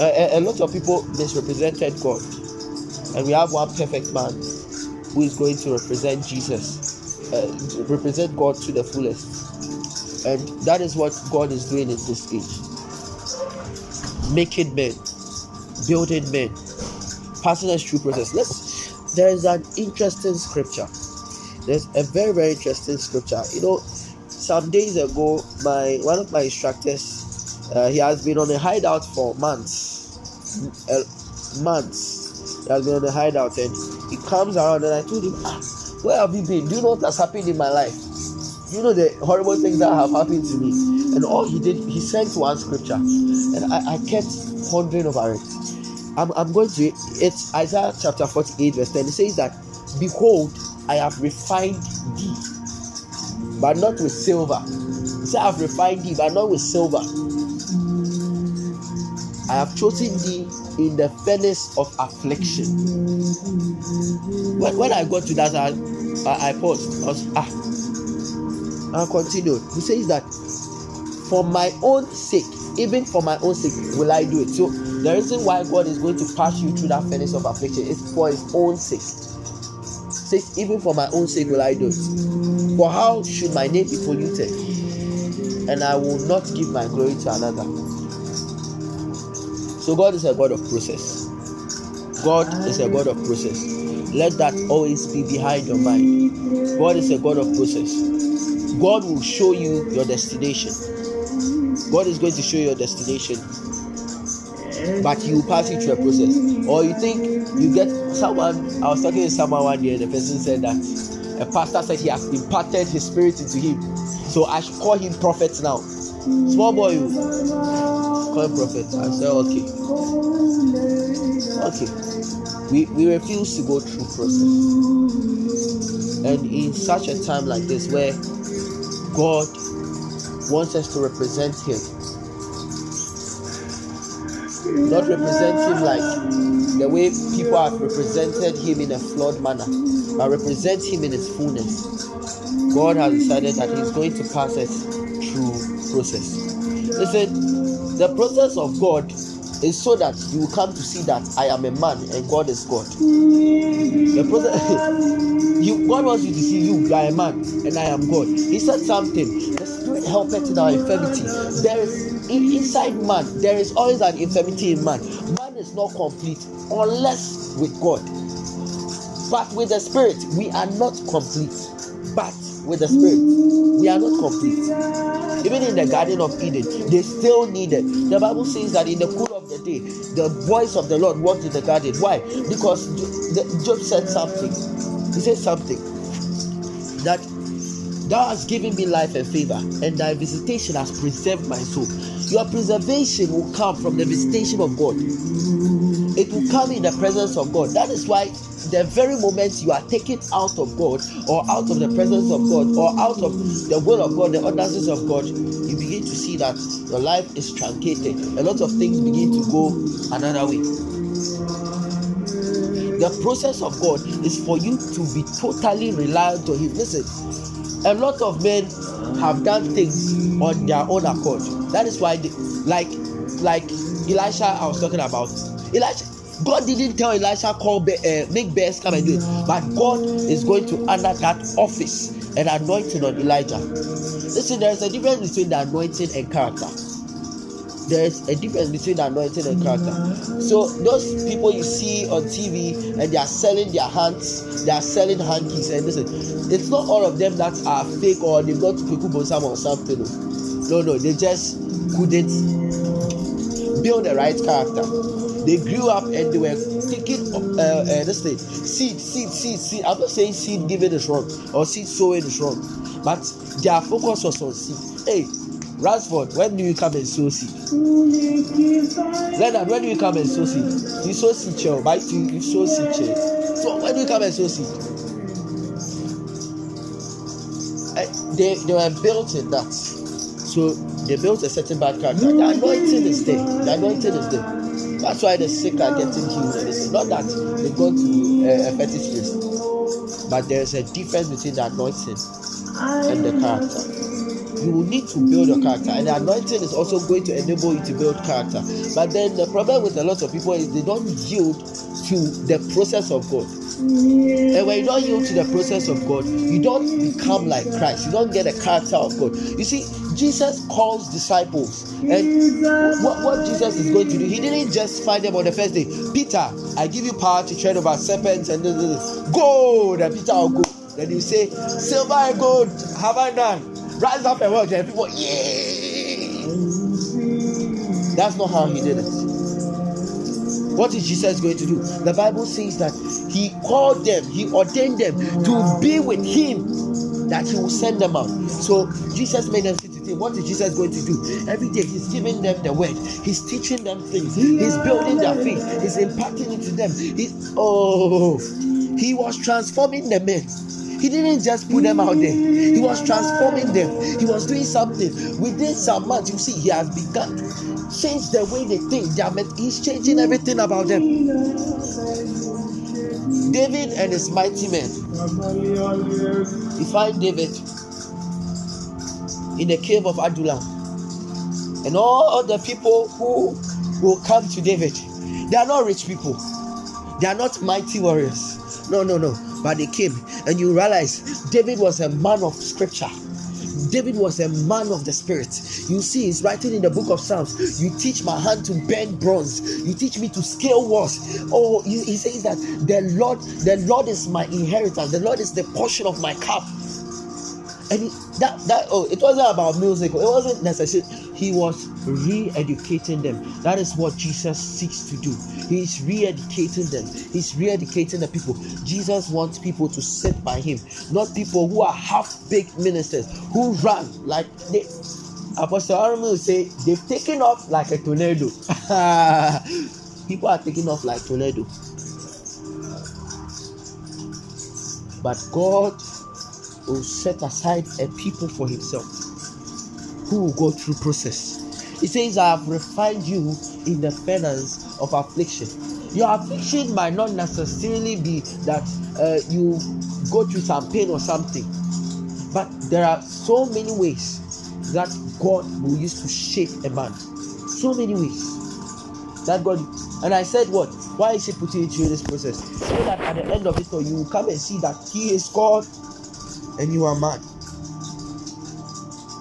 A, a, a, lot of people misrepresented God. And we have one perfect man who is going to represent Jesus, uh, represent God to the fullest. And that is what God is doing in this age. Making men, building men, passing us through process. Let's there is an interesting scripture there's a very very interesting scripture you know some days ago my one of my instructors uh, he has been on a hideout for months uh, months he has been on a hideout and he comes around and i told him ah, where have you been? Do you know what has happened in my life? Do you know the horrible things that have happened to me. And all he did he sent one scripture. And i, I kept pondering over it. I'm, I'm going to it's isaiah chapter 48 verse 10 it says that behold I have refined thee, but not with silver. He said, I have refined thee, but not with silver. I have chosen thee in the furnace of affliction. When, when I got to that, I, I, I paused. I was, ah. I continued. He says that for my own sake, even for my own sake, will I do it. So the reason why God is going to pass you through that furnace of affliction is for His own sake says, Even for my own sake will I do it. For how should my name be polluted? And I will not give my glory to another. So God is a God of process. God is a God of process. Let that always be behind your mind. God is a God of process. God will show you your destination. God is going to show you your destination but you pass it through a process. Or you think you get someone. I was talking to someone one day, and the person said that a pastor said he has imparted his spirit into him. So I should call him prophet now. Small boy, call prophet. I said, okay. Okay. We, we refuse to go through process. And in such a time like this where God wants us to represent him not represent him like the way people have represented him in a flawed manner, but represent him in his fullness. God has decided that He's going to pass us through process. Listen, the process of God is so that you come to see that I am a man and God is God. The process, you, God wants you to see you, you are a man and I am God. He said something. The Spirit helpeth in our infirmity. There is in, inside man, there is always an infirmity in man. Man is not complete unless with God. But with the Spirit, we are not complete. But with the Spirit, we are not complete. Even in the Garden of Eden, they still needed. The Bible says that in the cool of the day, the voice of the Lord walked in the garden. Why? Because Job said something. He said something that Thou hast given me life and favor, and thy visitation has preserved my soul. Your preservation will come from the visitation of God. It will come in the presence of God. That is why the very moment you are taken out of God or out of the presence of God or out of the will of God, the ordinances of God, you begin to see that your life is truncated. A lot of things begin to go another way. The process of God is for you to be totally reliant on Him. Listen, a lot of men have done things on their own accord. That is why, they, like, like Elisha, I was talking about. Elisha, God didn't tell Elisha call uh, make bears come and do it, but God is going to honor that office and anointing on Elijah. Listen, there is a difference between the anointing and character there is a difference between anointing and character. So those people you see on TV and they are selling their hands, they are selling hankies, and listen, it's not all of them that are fake or they've got Kweku Bonsam or something. No, no, they just couldn't build the right character. They grew up and they were taking uh, uh, this thing seed, seed, seed, seed. I'm not saying seed giving is wrong or seed sowing is wrong, but their focus was on seed. Hey, Ransford, when do you come and sow seed? Leonard, when do you come and sow seed? You sow seed, chill. But you, you sow seed, chill. So when do you come and sow seed? Uh, they, they were built in that. So they built a certain bad character. The anointing is there. The anointing is there. That's why the sick are getting healed. It's not that they go to uh, a fetish place. But there's a difference between the anointing and the character you will need to build your character and the anointing is also going to enable you to build character but then the problem with a lot of people is they don't yield to the process of god and when you don't yield to the process of god you don't become like christ. You don't get the character of god. You see jesus calls disciples. And what, what jesus is going to do he didn't just find them on the first day. Peter i give you power to tread over serpents and this, this, this. go then peter will go. Then you say silver and gold have i done rise up and walk and people yeah. That's not how he did it. What is jesus going to do? The bible says that he called them he ordained them to be with him that he will send them out. So jesus made them what is jesus going to do? Every day he's giving them the word. He's teaching them things. He's building their faith. He's imparting into them. He, oh he was transforming the men. He didn't just put them out there, He was transforming them. He was doing something. Within some months, you see, He has begun to change the way they think. They are he's changing everything about them. David and his mighty men. He find David in the cave of Adullam. And all the people who will come to David, they are not rich people. They are not mighty warriors. No, no, no. But they came, and you realize David was a man of scripture. David was a man of the spirit. You see, he's writing in the book of Psalms. You teach my hand to bend bronze. You teach me to scale walls. Oh, he, he says that the Lord, the Lord is my inheritance. The Lord is the portion of my cup. And that that oh, it wasn't about music. Oh, it wasn't necessary. He was re-educating them. That is what jesus seeks to do. He's re-educating them. He's re-educating the people. Jesus wants people to sit by him not people who are half-baked ministers who run like they apostle Aaron will say they've taken off like a tornado. People are taking off like tornado. But god will set aside a people for himself who will go through process. He says, I have refined you in the furnace of affliction. Your affliction might not necessarily be that uh, you go through some pain or something, but there are so many ways that God will use to shape a man. So many ways that God. And I said, What? Why is He putting you through this process? So that at the end of it all, you will come and see that He is God and you are.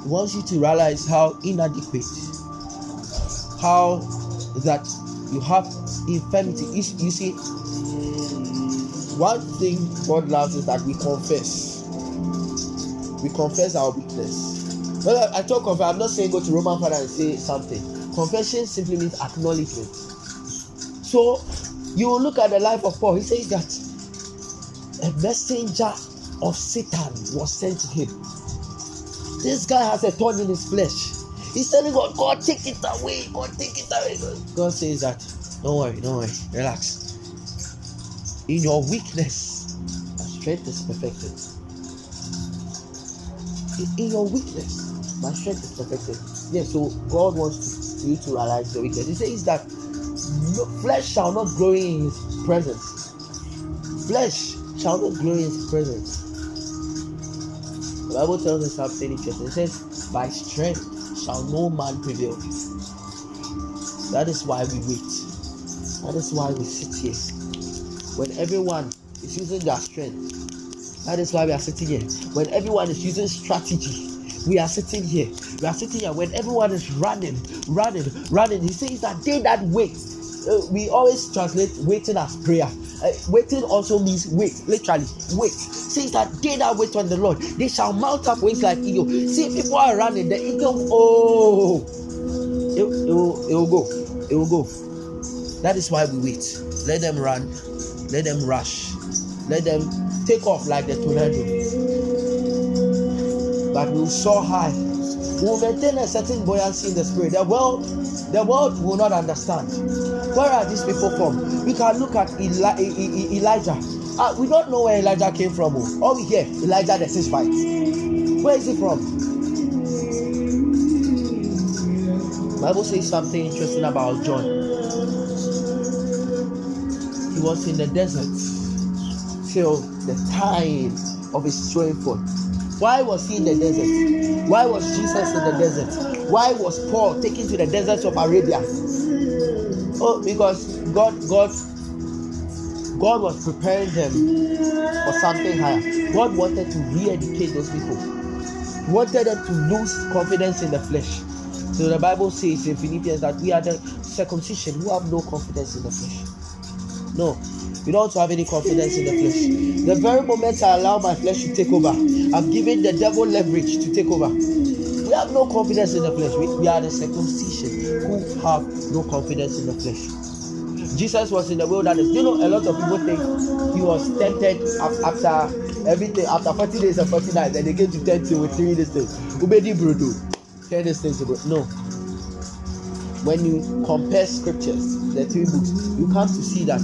He wants you to realize how inadequate, how that you have infirmity. You, you see, one thing God loves is that we confess. We confess our weakness. Well, I, I talk of I'm not saying go to Roman Father and say something. Confession simply means acknowledgement. So you look at the life of Paul. He says that a messenger of Satan was sent to him. This guy has a thorn in his flesh. He's telling God, God, take it away. God, take it away. God says that, don't worry, don't worry, relax. In your weakness, my strength is perfected. In, your weakness, my strength is perfected. Yes, so God wants to, you to realize your weakness. He says that no, flesh shall not glory in his presence. Flesh shall not glory in his presence. Bible tells us something interesting. It says, By strength shall no man prevail. That is why we wait. That is why we sit here. When everyone is using their strength, that is why we are sitting here. When everyone is using strategy, we are sitting here. We are sitting here. When everyone is running, running, running, he says that they that wait. Uh, we always translate waiting as prayer. Uh, waiting also means wait, literally wait. Says that they that wait on the Lord, they shall mount up wings like eagle. See, people are running, the eagle, oh, it, it, will, it will go, it will go. That is why we wait. Let them run, let them rush, let them take off like the tornado. But we'll soar high. We'll maintain a certain buoyancy in the spirit. The world, the world will not understand. Where are these people from? We can look at Eli- Elijah. Uh, we don't know where Elijah came from. oh. All we hear, Elijah the Tishbite. Where is he from? Bible says something interesting about John. He was in the desert till the time of his showing forth. Why was he in the desert? Why was Jesus in the desert? Why was Paul taken to the deserts of Arabia? Oh, because God, God, God was preparing them for something higher. God wanted to re-educate those people. Wanted them to lose confidence in the flesh. So the Bible says in Philippians that we are the circumcision who have no confidence in the flesh. No, we don't have any confidence in the flesh. The very moment I allow my flesh to take over, I'm giving the devil leverage to take over. We have no confidence in the flesh. We, we are the circumcision who have no confidence in the flesh. Jesus was in the wilderness. You know, a lot of people think he was tempted after everything, after 40 days and 40 nights, and they came to tempt him with three days. Ubedi Brudu. Ten days things no. When you compare scriptures, the three books, you come to see that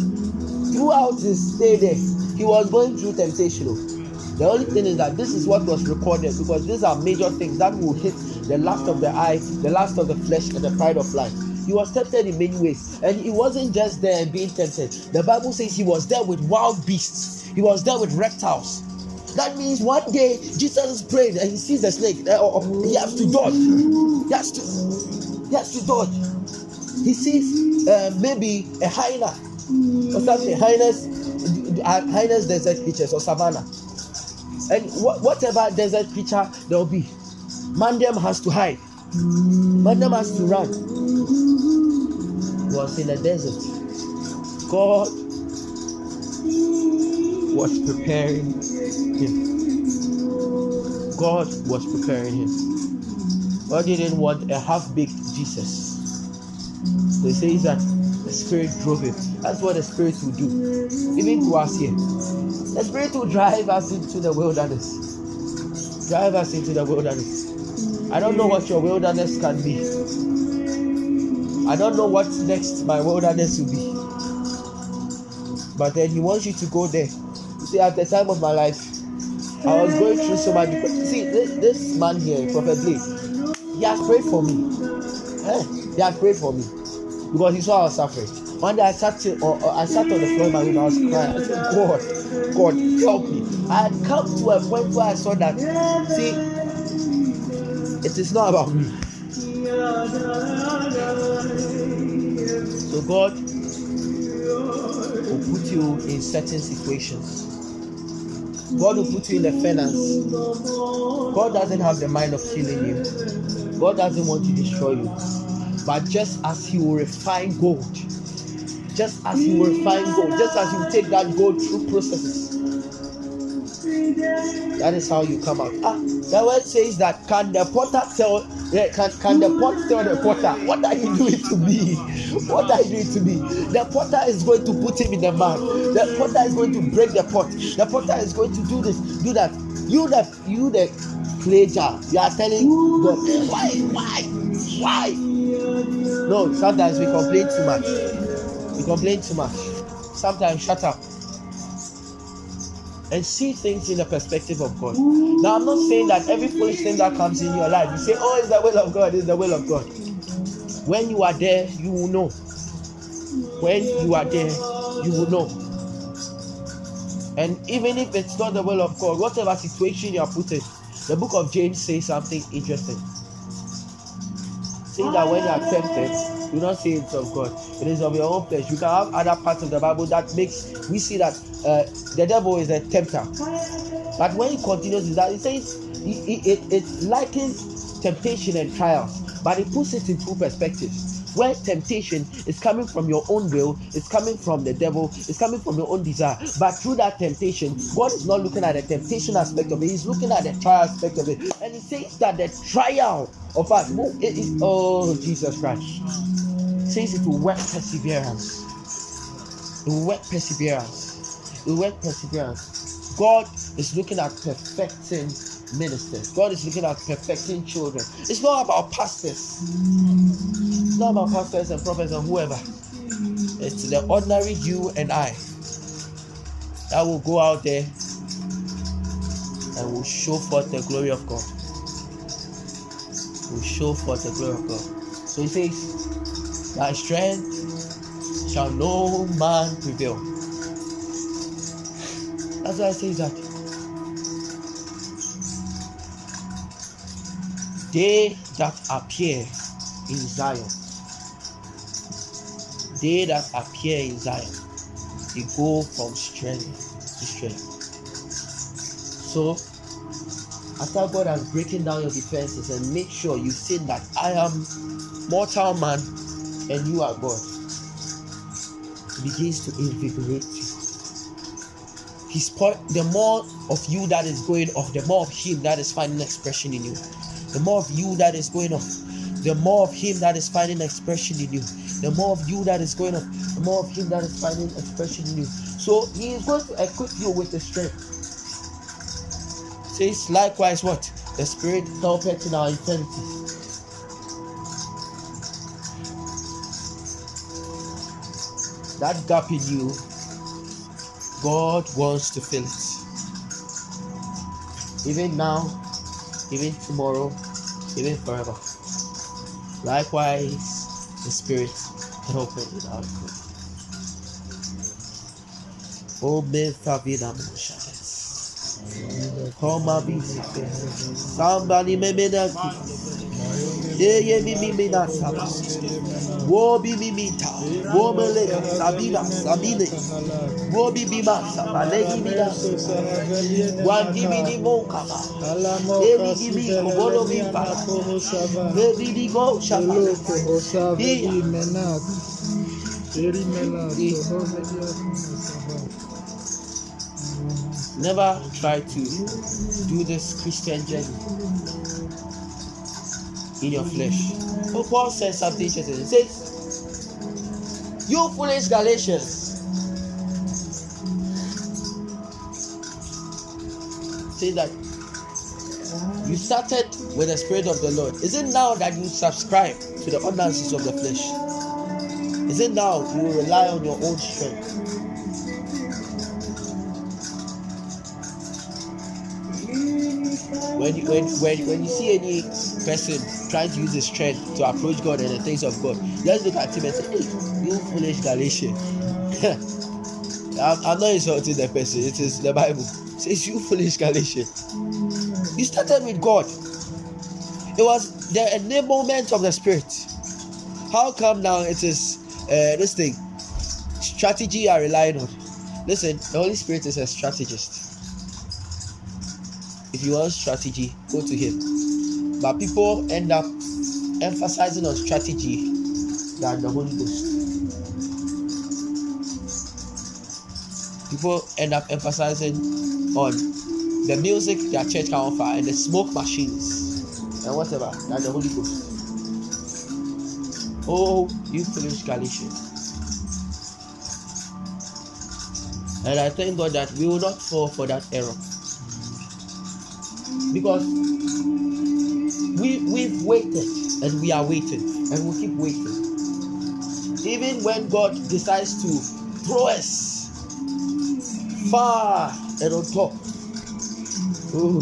throughout his stay there, he was going through temptation. oh. The only thing is that this is what was recorded because these are major things that will hit the lust of the eye, the lust of the flesh, and the pride of life. He was tempted in many ways, and he wasn't just there and being tempted. The Bible says he was there with wild beasts, he was there with reptiles. That means one day Jesus praying and he sees the snake. uh, uh, he has to dodge. He has to, he has to dodge. He sees uh, maybe a hyena or something. Hyenas, uh, hyenas desert creatures or savannah. And wha- whatever desert creature there will be, Mandem has to hide. Mandem has to run. Was in the desert. God was preparing him. God was preparing him. God didn't want a half-baked Jesus. They say that the Spirit drove him. That's what the Spirit will do. Even to us here. The Spirit will drive us into the wilderness. Drive us into the wilderness. I don't know what your wilderness can be. I don't know what next my wilderness will be. But then He wants you to go there. You see, at the time of my life, I was going through so much. See, this, this man here, Prophet Blake, he has prayed for me. Eh, He has prayed for me because he saw our suffering. One day I sat till, or, or I sat on the floor in my room. I was crying. I said, God, God, help me. I had come to a point where I saw that. See, it is not about me. So God will put you in certain situations God will put you in the furnace. God doesn't have the mind of killing you. God doesn't want to destroy you. But just as He will refine gold, just as He will refine gold, just as you take that gold through processes, that is how you come out. Ah, the word says that can the potter tell can, can the pot tell the potter what are you doing to me? What are you doing to me? The potter is going to put him in the mud. The potter is going to break the pot. The potter is going to do this, do that. You the you the clay jar. You are telling God why why why? No, sometimes we complain too much. We complain too much. Sometimes shut up and see things in the perspective of God. Now, I'm not saying that every foolish thing that comes in your life, you say, Oh, it's the will of God, it's the will of God. When you are there, you will know. When you are there, you will know. And even if it's not the will of God, whatever situation you are put in, the book of James says something interesting. That when you are tempted, do not say it's of God. It is of your own flesh. You can have other parts of the Bible that makes we see that uh, the devil is a tempter. But when he continues is that, it says it, it, it likens temptation and trials, but it puts it in full perspective. Where temptation is coming from your own will, it's coming from the devil, it's coming from your own desire. But through that temptation, God is not looking at the temptation aspect of it, He's looking at the trial aspect of it. And He says that the trial of us, it is, oh, Jesus Christ, says it will work perseverance. It will work perseverance we work perseverance. God is looking at perfecting ministers. God is looking at perfecting children. It's not about pastors. It's not about pastors and prophets and whoever. It's the ordinary you and I that will go out there and will show forth the glory of God. Will show forth the glory of God. So he says, Thy strength shall no man prevail. That's why I say that. They that appear in Zion, they that appear in Zion, they go from strength to strength. So, after God has broken down your defenses and make sure you say that I am mortal man and you are God, begins to invigorate you. His point the more of you that is going off the more of him that is finding expression in you. The more of you that is going off the more of him that is finding expression in you. The more of you that is going off the more of him that is finding expression in you. So he is going to equip you with the strength says likewise what the spirit helpeth in our infirmities that gap in you God wants to fill it. Even now, even tomorrow, even forever. Likewise, the Spirit can open it out. Oh, me Come Somebody may be Ye ye mi mi mi na saba. Wo bi mi ta. Wo me le sabina sabine. Wo bi bi saba le gi mi na. Wan gi mi ni mo kaba. E bi gi mi ko bolo mi pa. E bi di go shaba. Never try to do this Christian journey in your flesh. So Paul says something interesting. He says, You foolish Galatians. Say that you started with the Spirit of the Lord. Is it now that you subscribe to the ordinances of the flesh? Is it now you rely on your own strength? When you when when, when you see any person trying to use his strength to approach God and the things of God, just look at him and say, Hey, you foolish Galatian. I'm, I'm not insulting the person, it is the Bible. It says you foolish Galatian. You started with God. It was the enablement of the spirit. How come now it is uh, this thing? Strategy are relying on. Listen, the Holy Spirit is a strategist. If you want strategy, go to him. But people end up emphasizing on strategy than the Holy Ghost. People end up emphasizing on the music their church can offer and the smoke machines and whatever than the Holy Ghost. Oh, you foolish Galatians. And I thank God that we will not fall for that error. Because we we've waited and we are waiting and we'll keep waiting. Even when God decides to throw us far and on top. Ooh,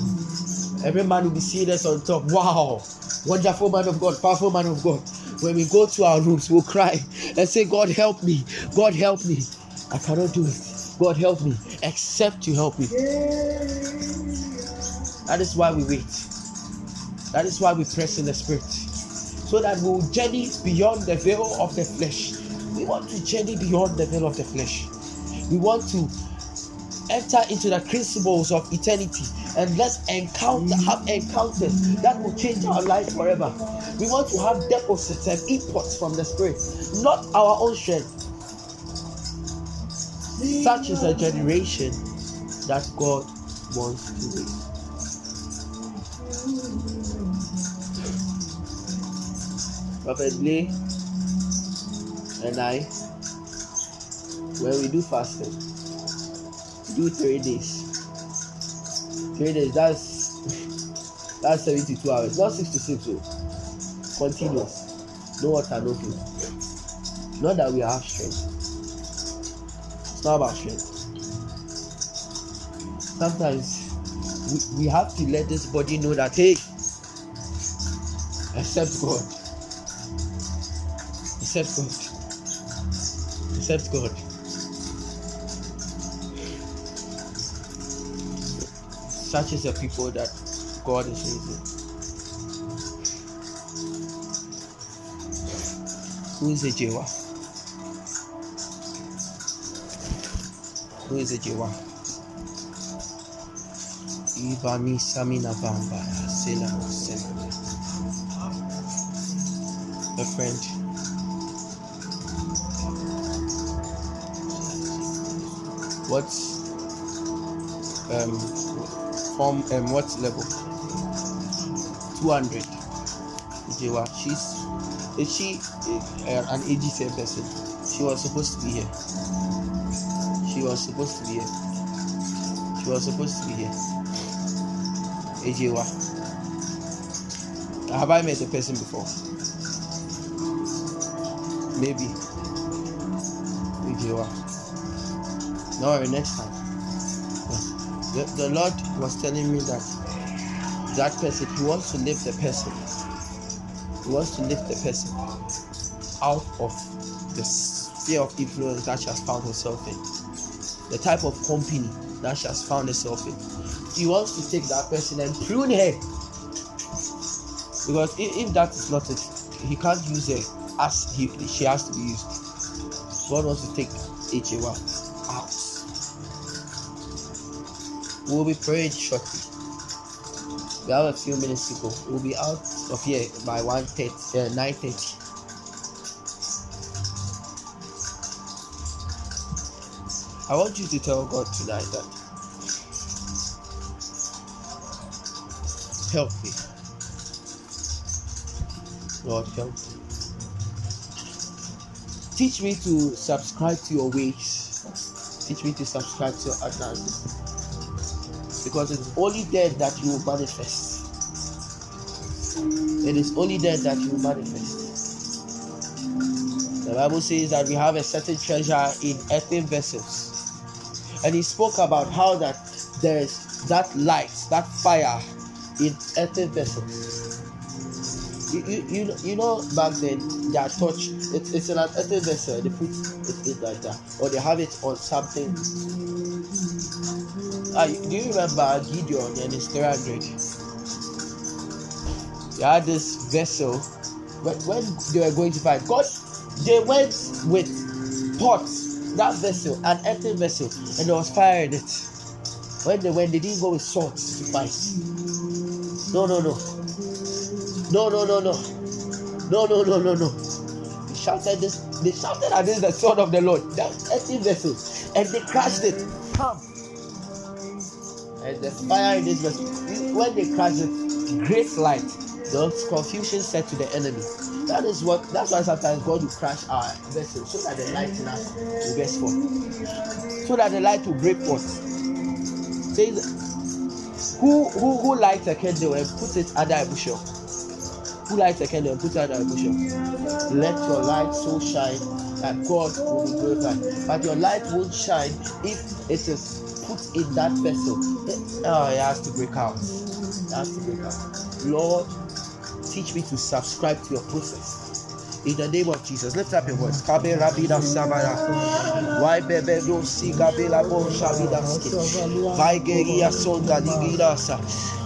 every man will be seeing us on top. Wow, wonderful man of God, powerful man of God. When we go to our rooms, we'll cry and say, God help me, God help me. I cannot do it. God help me, except you help me. That is why we wait. That is why we press in the spirit. So that we will journey beyond the veil of the flesh. We want to journey beyond the veil of the flesh. We want to enter into the principles of eternity and let's encounter have encounters that will change our life forever. We want to have deposits and imports from the spirit, not our own strength. Such is a generation that God wants to raise. Lee and I, when we do fasting, do three days. Three days, that's that's 72 hours, not 66, so continuous. No water, no food. Not that we have strength. It's not about strength. Sometimes we, we have to let this body know that hey, accept God. Accept God. Accept God. Such is the people that God is raising. Who is a Jewa? Who is a Jewa? Ibani Samina Bamba Sela Sela. A friend. What um from um what level? 200. Jewa. She's is she uh, an AGCM person? She was supposed to be here. She was supposed to be here. She was supposed to be here. Ejewa. Have I met the person before? Maybe. Ejewa. Don't worry, next time. The, the Lord was telling me that that person, He wants to lift the person. He wants to lift the person out of the sphere of influence that she has found herself in. The type of company that she has found herself in. He wants to take that person and prune her. Because if, if that is not it, he can't use her as he, she has to be used. God wants to take HA1. We'll be praying shortly. We have a few minutes to go. We'll be out of here by 1 30, uh, 9 30. I want you to tell God tonight that help me. Lord, help me. Teach me to subscribe to your ways. Teach me to subscribe to your utterances. Because it's only there that you will manifest. It is only there that you will manifest. The Bible says that we have a certain treasure in earthen vessels. And he spoke about how that there is that light, that fire in earthen vessels. You, you, you, know, you know back then their touch it, it's an earthen vessel they put it in like that or they have it on something ah, do you remember Gideon and his 300 they had this vessel when, when they were going to fight God they went with pots that vessel an earthen vessel and there was fire in it When they went, they didn't go with swords to fight. No, no, no. No, no, no, no. No, no, no, no, no. They shouted this. They shouted against the sword of the Lord. That empty vessels, and they crushed it. Come. And the fire in vessel. When they crash it, great light. The confusion said to the enemy. That is what. That's why sometimes God will crash our vessel so that the light in us will get forth. So that the light will break forth. Says, who who who lights a candle and puts it under a bushel? Who lights a candle and puts it under a bushel? Let your light so shine that God will be glorified. But your light won't shine if it is put in that vessel. oh, it has to break out. It has to break out. Lord, teach me to subscribe to your process. In the name of Jesus, lift up your voice. Kabe. Why bebe si. Vai geria.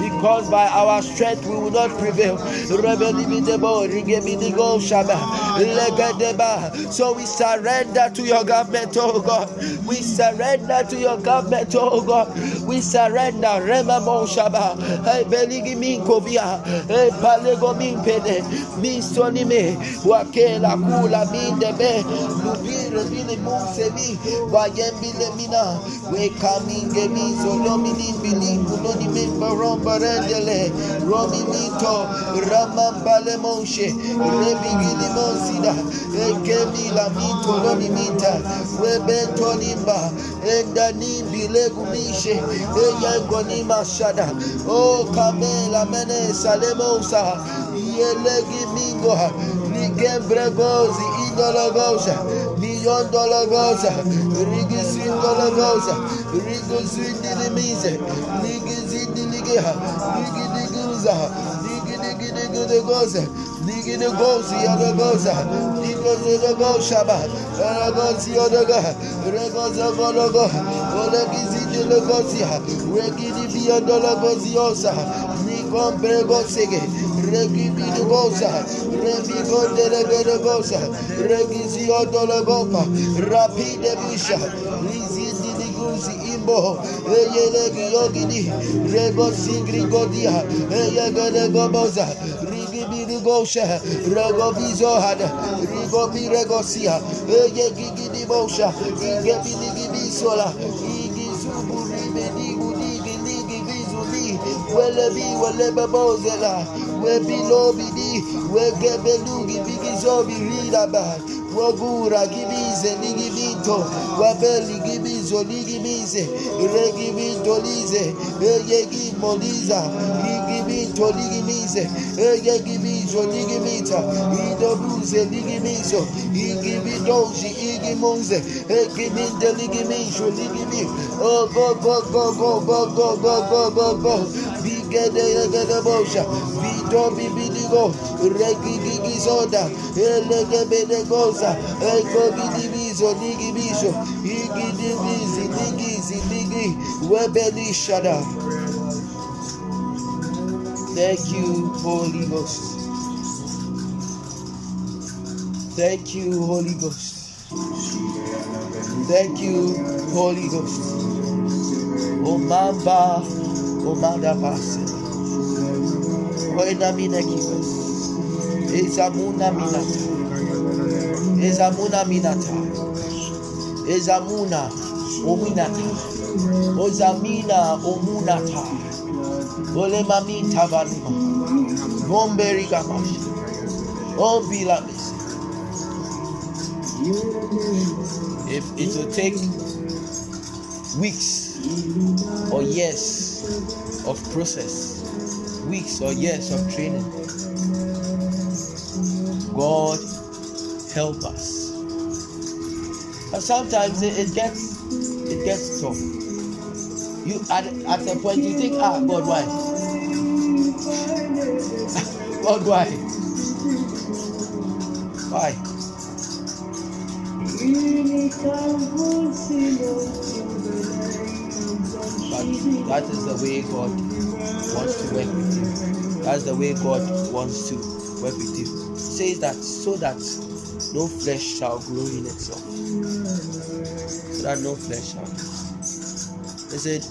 Because by our strength we will not prevail. So we surrender to your government, oh God. We surrender to your government, oh God. We surrender. Rema Moshaba. Hey, Beligi Minkovia. Hey, Palego Mimpede. Misonime. Wakela Kula Mindebe. Lubire Bili Musemi. Wayembile Mina. We coming gemi solomini bili kuloni membaron barendele rominito ramambale monshe rebigili monsida ekemi lamito lonimita webentonimba endanimbilegumishe eyengonimashada o kamela mene idologosha Yondolagosa, Rigisindolagosa, Rigosindinimisa, Nigizindinigaha, Nigidiguza, Nigidigidigosa, Nigidigosi Yodogosa, Nigosodogoshaba, Ragosi Yodoga, Ragosavologo, Olegizindilogosia, Regidi Biondologosiosha, Rombre Bosige, Regi Bidubosa, Regi Bondelebe Bosa, Regi Zio Dolebopa, Rapide Bisha, Lizzie Diguzi Imbo, Eyelegi Yogidi, Rebo Singri Godia, Eyagade Gobosa, Rigi Bidugosha, Ragovizo Hada, Rigo Biregosia, Eyegigi Bosha, Igebi Digibisola, Wele bi wele bebo zela ligimize regibito lize eyegi moliza igibito ligimize eyegibizo ligimita idobuze ligimizo igibidoji igimunze egiminde ligimisho ligimi oh go go go go go go go go go go Robi Bidigo, Regi Gigizoda, Elege Bedegoza, Ego Gidibizo, Nigibizo, Igi Divizi, Nigizi, Nigi, Webelishada. Thank you, Holy Ghost. Thank you, Holy Ghost. Thank you, Holy Ghost. Omamba, Omanda Pastor. Oina mina kibas. Ezamuna minata. Ezamuna minata. Ezamuna ominata. Ozamina omunata. Ole mamita valima. Bomberi gamash. Ombila If it will take weeks or years of process, weeks or years of training, God help us. But sometimes it, it gets it gets tough. You at at a point you think, ah, God, why? God, why? Why? But that is the way God wants to work with you. That's the way God wants to work with you. Says that so that no flesh shall grow in itself. So that no flesh shall. Listen,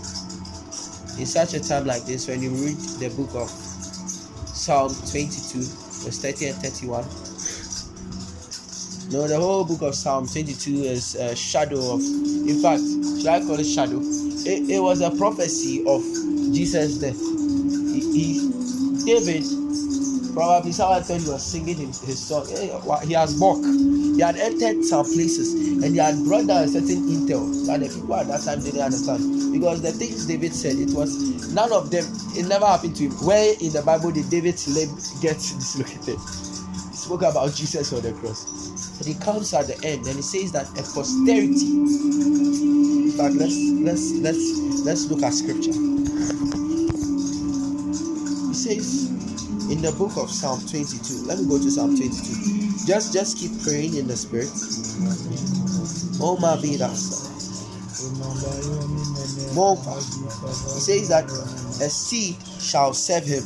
in such a time like this, when you read the book of Psalm 22, verse 30 and 31, no, the whole book of Psalm 22 is a shadow of, in fact, should I call it shadow? It, it was a prophecy of Jesus' death. He, he David, probably someone thought he was singing his, his song. Eh, he has mocked. He had entered some places and he had brought down a certain intel that the people at that time didn't understand. Because the things David said, it was none of them, it never happened to him. Where in the Bible did David's leg get dislocated? He spoke about Jesus on the cross. But he comes at the end and he says that a posterity. In fact, let's let's let's let's look at scripture. In the book of Psalm 22. Let me go to Psalm 22. Just just keep praying in the spirit. Oh my vida. He says that a seed shall serve him.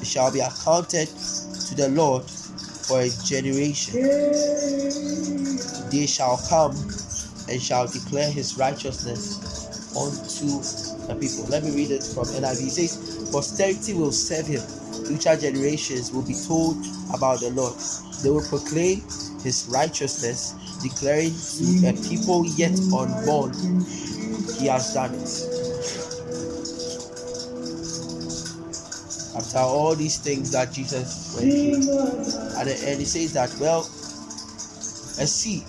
It shall be accounted to the Lord for a generation. They shall come and shall declare his righteousness unto the people. Let me read it from NIV. It says, Posterity will serve him, future generations will be told about the Lord. They will proclaim his righteousness, declaring to a people yet unborn, he has done it. After all these things that Jesus went through, the end, he says that, well, a seed,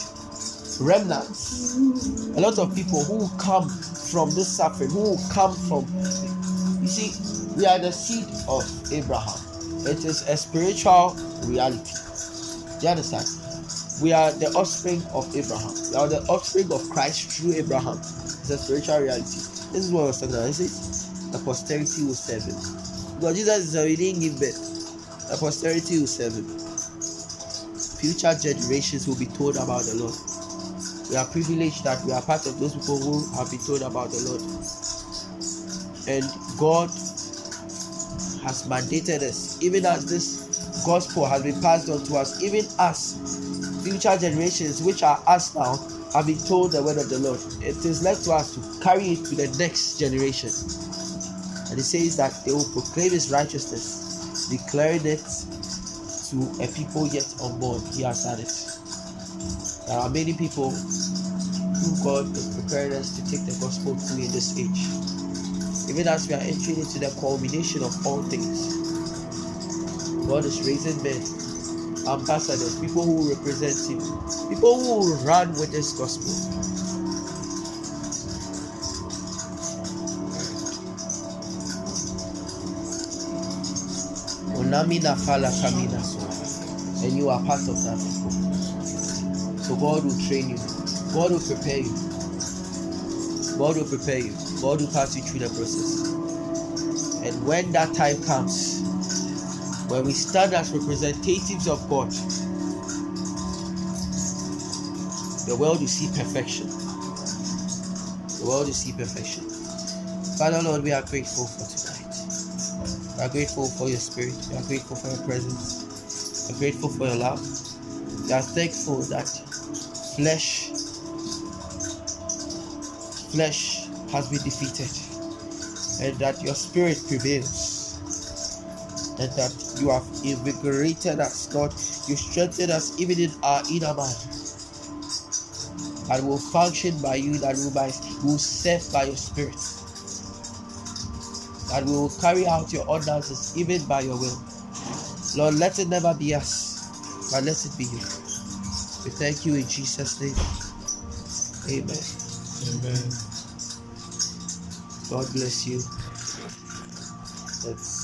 remnants, a lot of people who come from this suffering, who come from, you see, we are the seed of Abraham. It is a spiritual reality. Do you understand? We are the offspring of Abraham. We are the offspring of Christ through Abraham. It's a spiritual reality. This is what I was talking about. It says the posterity will serve him. Because Jesus is already didn't give birth. The posterity will serve him. Future generations will be told about the Lord. We are privileged that we are part of those people who have been told about the Lord. And God has mandated us, even as this gospel has been passed on to us, even us, future generations, which are us now, have been told the word of the Lord. It is left to us to carry it to the next generation. And it says that they will proclaim his righteousness, declaring it to a people yet unborn. He has done it. There are many people who God is preparing us to take the gospel to in this age. Even as we are entering into the culmination of all things, God is raising men, ambassadors, people who represent Him, people who will run with this gospel. Fala so, and you are part of that. So God will train you, God will prepare you, God will prepare you, God will pass you through the process. And when that time comes, when we stand as representatives of God, the world will see perfection. The world will see perfection. Father Lord, we are grateful for tonight. We are grateful for your spirit. We are grateful for your presence. We are grateful for your love. We are thankful that flesh flesh has been defeated and that your spirit prevails and that you have invigorated us lord you strengthen us even in our inner man and will function by you that we by will serve by your spirit that we will carry out your ordinances even by your will. Lord let it never be us but let it be you. We thank you in jesus name. Amen Amen. God bless you. Let's